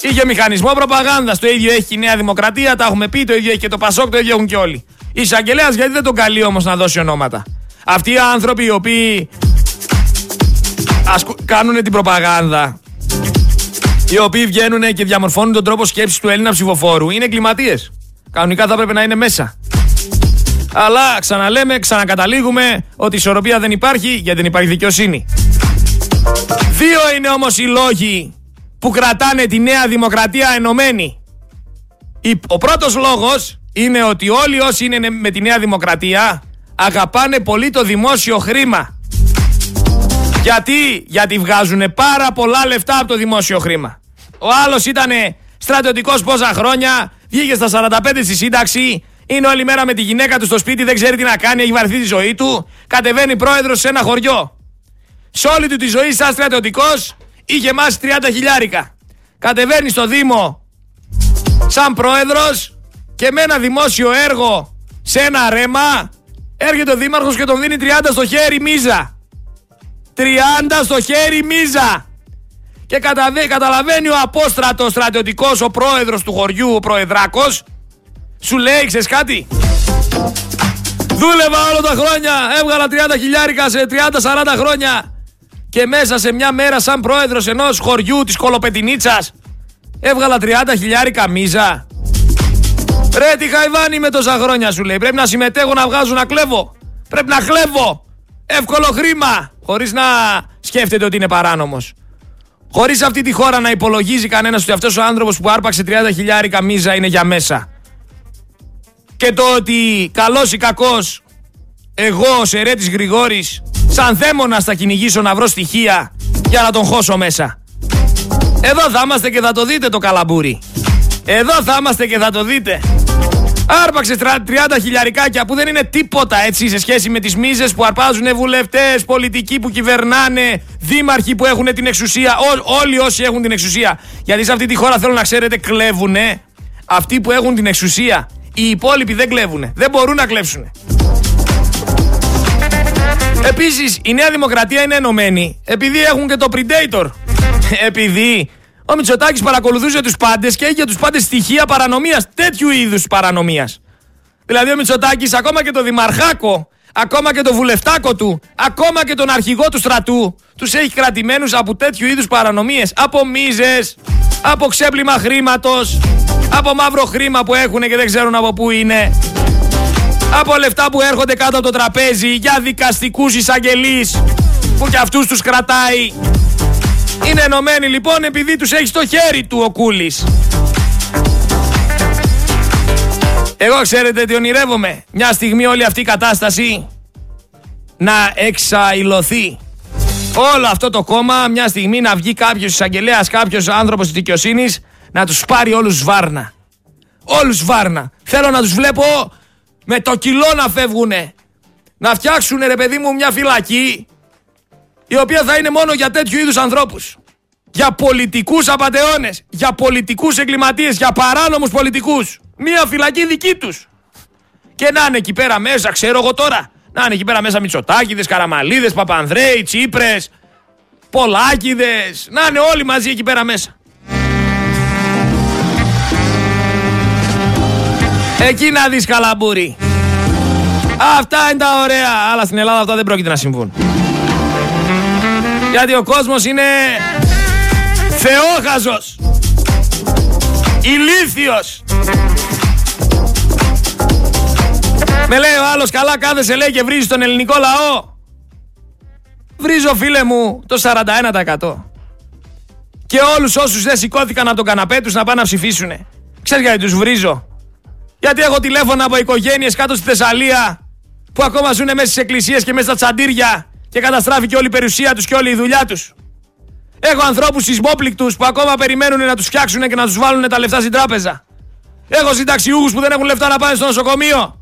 Είχε μηχανισμό προπαγάνδας. Το ίδιο έχει η Νέα Δημοκρατία, τα έχουμε πει, το ίδιο έχει και το Πασόκ, το ίδιο έχουν και όλοι. Η εισαγγελέας γιατί δεν τον καλεί όμως να δώσει ονόματα. Αυτοί οι άνθρωποι οι οποίοι κάνουν την προπαγάνδα οι οποίοι βγαίνουν και διαμορφώνουν τον τρόπο σκέψης του Έλληνα ψηφοφόρου είναι εγκληματίες. Κανονικά θα έπρεπε να είναι μέσα. Αλλά ξαναλέμε, ξανακαταλήγουμε ότι η ισορροπία δεν υπάρχει γιατί δεν υπάρχει δικαιοσύνη. Δύο είναι όμως οι λόγοι που κρατάνε τη Νέα Δημοκρατία ενωμένη. Ο πρώτος λόγος είναι ότι όλοι όσοι είναι με τη Νέα Δημοκρατία αγαπάνε πολύ το δημόσιο χρήμα. Γιατί, γιατί βγάζουν πάρα πολλά λεφτά από το δημόσιο χρήμα. Ο άλλος ήταν στρατιωτικός πόσα χρόνια, βγήκε στα 45 στη σύνταξη, είναι όλη μέρα με τη γυναίκα του στο σπίτι, δεν ξέρει τι να κάνει, έχει βαρθεί τη ζωή του. Κατεβαίνει πρόεδρος σε ένα χωριό. Σε όλη του τη ζωή, σαν στρατιωτικός, είχε μάσει 30 χιλιάρικα. Κατεβαίνει στο Δήμο σαν πρόεδρος και με ένα δημόσιο έργο σε ένα ρέμα, έρχεται ο Δήμαρχος και τον δίνει 30 στο χέρι μίζα. 30 στο χέρι μίζα. Και καταλαβαίνει ο απόστρατος στρατιωτικός, ο πρόεδρος του χωριού, ο προεδράκος, σου λέει, ξέρεις κάτι; Δούλευα όλα τα χρόνια, έβγαλα 30 χιλιάρικα σε 30-40 χρόνια. Και μέσα σε μια μέρα, σαν πρόεδρος ενός χωριού της Κολοπετινίτσας, έβγαλα 30 χιλιάρικα μίζα. Ρε τι χαϊβάνι με τόσα χρόνια σου λέει. Πρέπει να συμμετέχω να βγάζω να κλέβω. Πρέπει να κλέβω. Εύκολο χρήμα. Χωρίς να σκέφτεται ότι είναι παράνομος. Χωρίς αυτή τη χώρα να υπολογίζει κανένας ότι αυτός ο άνθρωπος που άρπαξε 30 χιλιάρικα μίζα είναι για μέσα. Και το ότι καλός ή κακός, εγώ ο Σερέτης Γρηγόρης, σαν θέμονα θα κυνηγήσω να βρω στοιχεία για να τον χώσω μέσα. Εδώ θα είμαστε και θα το δείτε το καλαμπούρι. Εδώ θα είμαστε και θα το δείτε. Άρπαξε 30 χιλιαρικάκια που δεν είναι τίποτα έτσι σε σχέση με τις μίζες που αρπάζουν βουλευτές, πολιτικοί που κυβερνάνε, δήμαρχοι που έχουν την εξουσία, όλοι όσοι έχουν την εξουσία. Γιατί σε αυτή τη χώρα θέλω να ξέρετε κλέβουνε αυτοί που έχουν την εξουσία. Οι υπόλοιποι δεν κλέβουνε, δεν μπορούν να κλέψουν. Επίσης η Νέα Δημοκρατία είναι ενωμένη επειδή έχουν και το Predator. <laughs> επειδή ο Μητσοτάκης παρακολουθούσε τους πάντες και είχε τους πάντες στοιχεία παρανομίας, τέτοιου είδους παρανομίας. Δηλαδή ο Μητσοτάκης, ακόμα και το Δημαρχάκο, ακόμα και το βουλευτάκο του, ακόμα και τον αρχηγό του στρατού, τους έχει κρατημένους από τέτοιου είδους παρανομίες. Από μίζες, από ξέπλυμα χρήματος, από μαύρο χρήμα που έχουν και δεν ξέρουν από πού είναι. Από λεφτά που έρχονται κάτω από το τραπέζι για δικαστικούς εισαγγελείς που κι αυτούς τους κρατάει. Είναι ενωμένοι λοιπόν επειδή τους έχει στο χέρι του ο Κούλης. Εγώ ξέρετε τι ονειρεύομαι. Μια στιγμή όλη αυτή η κατάσταση να εξαϊλωθεί. Όλο αυτό το κόμμα μια στιγμή να βγει κάποιος εισαγγελέας, κάποιος άνθρωπος της δικαιοσύνης να τους πάρει όλους βάρνα. Όλους βάρνα. Θέλω να τους βλέπω με το κιλό να φεύγουνε. Να φτιάξουν ρε παιδί μου μια φυλακή η οποία θα είναι μόνο για τέτοιου είδους ανθρώπους. Για πολιτικούς απατεώνες, για πολιτικούς εγκληματίες, για παράνομους πολιτικούς. Μία φυλακή δική τους. Και να είναι εκεί πέρα μέσα, ξέρω εγώ τώρα, να είναι εκεί πέρα μέσα Μητσοτάκηδες, Καραμαλίδες, Παπανδρέοι, Τσίπρες, Πολάκηδες, να είναι όλοι μαζί εκεί πέρα μέσα. Εκεί να δεις καλαμπούρι. Αυτά είναι τα ωραία. Αλλά στην Ελλάδα αυτά δεν πρόκειται να συμβούν. Γιατί ο κόσμος είναι θεόχαζος. Ηλίθιος. Με λέει ο άλλος καλά κάθεσαι λέει και βρίζεις τον ελληνικό λαό. Βρίζω φίλε μου το 41%. Και όλους όσους δεν σηκώθηκαν από τον καναπέ τους να πάνε να ψηφίσουνε. Ξέρεις γιατί τους βρίζω; Γιατί έχω τηλέφωνα από οικογένειες κάτω στη Θεσσαλία που ακόμα ζουν μέσα στις εκκλησίες και μέσα στα τσαντήρια και καταστράφηκε όλη η περιουσία τους και όλη η δουλειά τους. Έχω ανθρώπους σεισμόπληκτους που ακόμα περιμένουν να τους φτιάξουν και να τους βάλουν τα λεφτά στην τράπεζα. Έχω συνταξιούχους που δεν έχουν λεφτά να πάνε στο νοσοκομείο.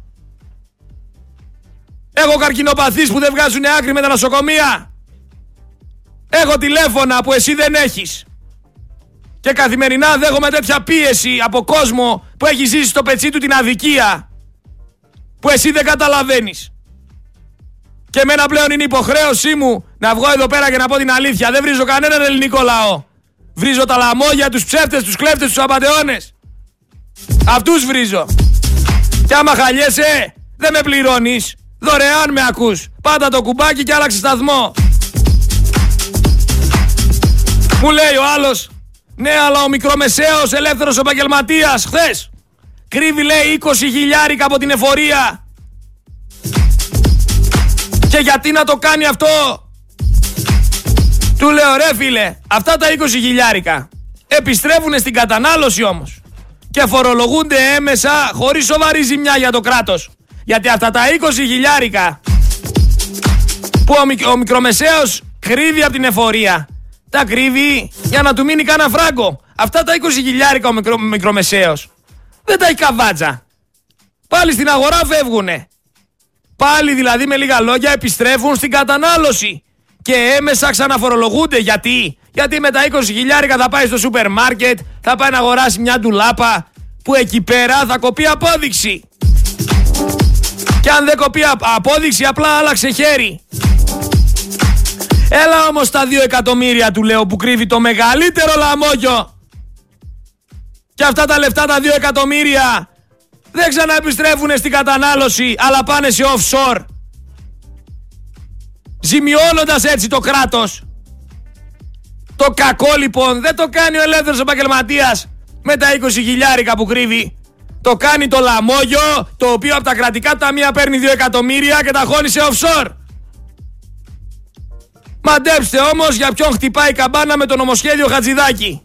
Έχω καρκινοπαθείς που δεν βγάζουν άκρη με τα νοσοκομεία. Έχω τηλέφωνα που εσύ δεν έχεις. Και καθημερινά δέχομαι τέτοια πίεση από κόσμο που έχει ζήσει στο πετσί του την αδικία. Που εσύ δεν καταλαβαίνεις. Και εμένα πλέον είναι υποχρέωσή μου να βγω εδώ πέρα και να πω την αλήθεια. Δεν βρίζω κανέναν ελληνικό λαό. Βρίζω τα λαμόγια, τους ψεύτες, τους κλέφτες, τους απατεώνες. Αυτούς βρίζω. Και άμα χαλιέσαι, δεν με πληρώνεις. Δωρεάν με ακούς. Πάντα το κουμπάκι και άλλαξε σταθμό. Μου λέει ο άλλος, ναι αλλά ο μικρομεσαίος ελεύθερος επαγγελματίας χθες κρύβει λέει 20 χιλιάρικα από την εφορία και γιατί να το κάνει αυτό; Του λέω ρε φίλε, αυτά τα 20 χιλιάρικα επιστρέφουν στην κατανάλωση όμως και φορολογούνται έμεσα χωρίς σοβαρή ζημιά για το κράτος. Γιατί αυτά τα 20 χιλιάρικα που ο, ο μικρομεσαίος κρύβει από την εφορία τα κρύβει για να του μείνει κανένα φράγκο. Αυτά τα 20 χιλιάρικα ο μικρο, μικρομεσαίος δεν τα έχει καβάτζα. Πάλι στην αγορά φεύγουνε. Πάλι δηλαδή με λίγα λόγια επιστρέφουν στην κατανάλωση. Και έμεσα ξαναφορολογούνται. Γιατί; Γιατί με τα 20 χιλιάρικα θα πάει στο σούπερ μάρκετ, θα πάει να αγοράσει μια ντουλάπα που εκεί πέρα θα κοπεί απόδειξη. Και αν δεν κοπεί απόδειξη απλά άλλαξε χέρι. Έλα όμως τα 2 εκατομμύρια του λέω που κρύβει το μεγαλύτερο λαμόγιο. Και αυτά τα λεφτά τα 2 εκατομμύρια δεν ξαναεπιστρέφουν στην κατανάλωση αλλά πάνε σε offshore. Ζημιώνοντας έτσι το κράτος. Το κακό λοιπόν δεν το κάνει ο ελεύθερος επαγγελματίας με τα 20 χιλιάρικα που κρύβει. Το κάνει το λαμόγιο το οποίο από τα κρατικά ταμεία παίρνει 2 εκατομμύρια και τα χώνει σε offshore. Μαντέψτε όμως για ποιον χτυπάει η καμπάνα με το νομοσχέδιο Χατζηδάκη.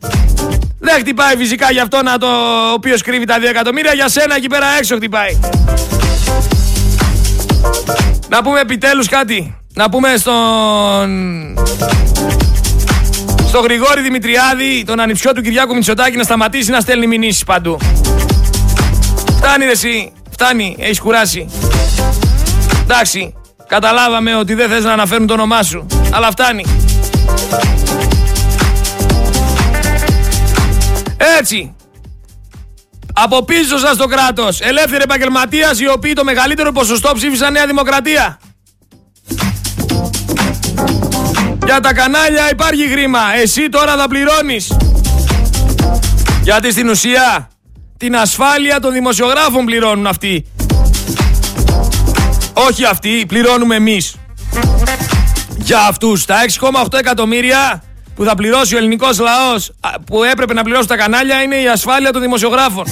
Δεν χτυπάει φυσικά για αυτό να το ο οποίος κρύβει τα 2 εκατομμύρια, για σένα εκεί πέρα έξω χτυπάει. Να πούμε επιτέλους κάτι. Να πούμε στον... Στο Γρηγόρη Δημητριάδη, τον ανιψιό του Κυριάκου Μητσοτάκη να σταματήσει να στέλνει μηνύσεις παντού. Φτάνει ρε εσύ, φτάνει, έχεις κουράσει. Εντάξει, καταλάβαμε ότι δεν θες να αναφέρουν το όνομά σου, αλλά φτάνει. Έτσι. Από πίσω σας το κράτος. Ελεύθεροι επαγγελματίας οι οποίοι το μεγαλύτερο ποσοστό ψήφισαν Νέα Δημοκρατία. Για τα κανάλια υπάρχει χρήμα. Εσύ τώρα θα πληρώνεις. Γιατί στην ουσία την ασφάλεια των δημοσιογράφων πληρώνουν αυτοί. Όχι αυτοί, πληρώνουμε εμείς. Για αυτούς τα 6,8 εκατομμύρια που θα πληρώσει ο ελληνικός λαός που έπρεπε να πληρώσει τα κανάλια είναι η ασφάλεια των δημοσιογράφων.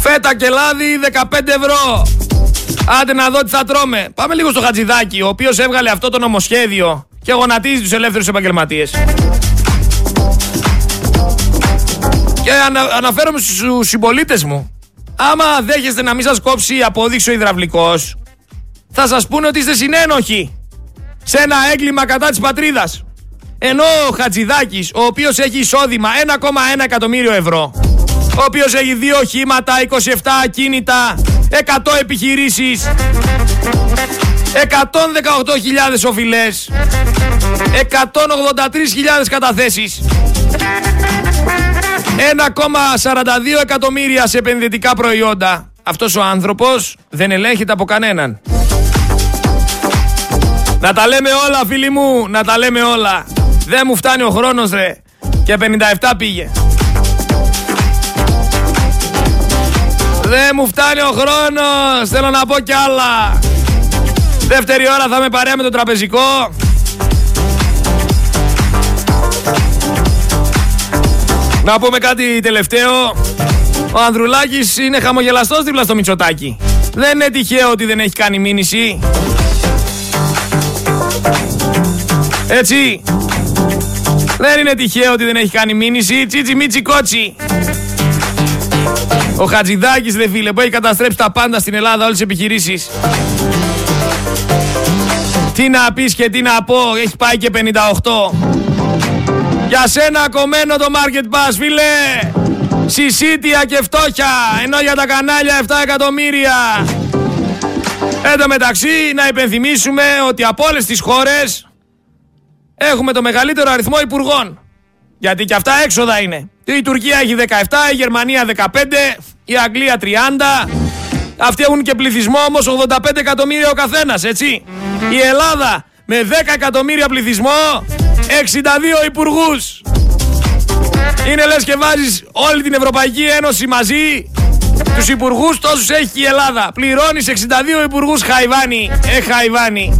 Φέτα και λάδι 15 ευρώ. Άντε να δω τι θα τρώμε. Πάμε λίγο στο Χατζηδάκι, ο οποίος έβγαλε αυτό το νομοσχέδιο και γονατίζει τους ελεύθερους επαγγελματίες. Και ανα, αναφέρομαι στους συμπολίτες μου. Άμα δέχεστε να μην σας κόψει απόδειξη ο υδραυλικός, θα σας πούνε ότι είστε συνένοχοι σε ένα έγκλημα κατά της πατρίδας. Ενώ ο Χατζηδάκης, ο οποίος έχει εισόδημα 1,1 εκατομμύριο ευρώ, ο οποίος έχει δύο οχήματα, 27 ακίνητα, 100 επιχειρήσεις, 118.000 οφειλές, 183.000 καταθέσεις, 1,42 εκατομμύρια σε επενδυτικά προϊόντα. Αυτός ο άνθρωπος δεν ελέγχεται από κανέναν. Να τα λέμε όλα φίλοι μου, να τα λέμε όλα. Δεν μου φτάνει ο χρόνος ρε. Και 57 πήγε. Δεν μου φτάνει ο χρόνος, θέλω να πω κι άλλα. Δεύτερη ώρα θα με παρέα με το τραπεζικό. Να πούμε κάτι τελευταίο. Ο Ανδρουλάκης είναι χαμογελαστός δίπλα στο Μητσοτάκι. Δεν είναι τυχαίο ότι δεν έχει κάνει μήνυση. Έτσι. Δεν είναι τυχαίο ότι δεν έχει κάνει μήνυση. Τσίτσι μίτσι κότσι. Ο Χατζηδάκης δε φίλε που έχει καταστρέψει τα πάντα στην Ελλάδα όλες τις επιχειρήσεις. Τι να πεις και τι να πω, έχει πάει και 58. Για σένα κομμένο το Market Pass φίλε. Συσίτια και φτώχεια, ενώ για τα κανάλια 7 εκατομμύρια. Εν τω μεταξύ να υπενθυμίσουμε ότι από όλες τις χώρες έχουμε το μεγαλύτερο αριθμό υπουργών. Γιατί και αυτά έξοδα είναι. Η Τουρκία έχει 17, η Γερμανία 15, η Αγγλία 30. Αυτοί έχουν και πληθυσμό όμως 85 εκατομμύρια ο καθένας, έτσι. Η Ελλάδα με 10 εκατομμύρια πληθυσμό, 62 υπουργούς. Είναι λες και βάζεις όλη την Ευρωπαϊκή Ένωση μαζί, τους υπουργούς τόσους έχει η Ελλάδα. Πληρώνεις 62 υπουργούς Χαϊβάνι, ε Χαϊβάνι.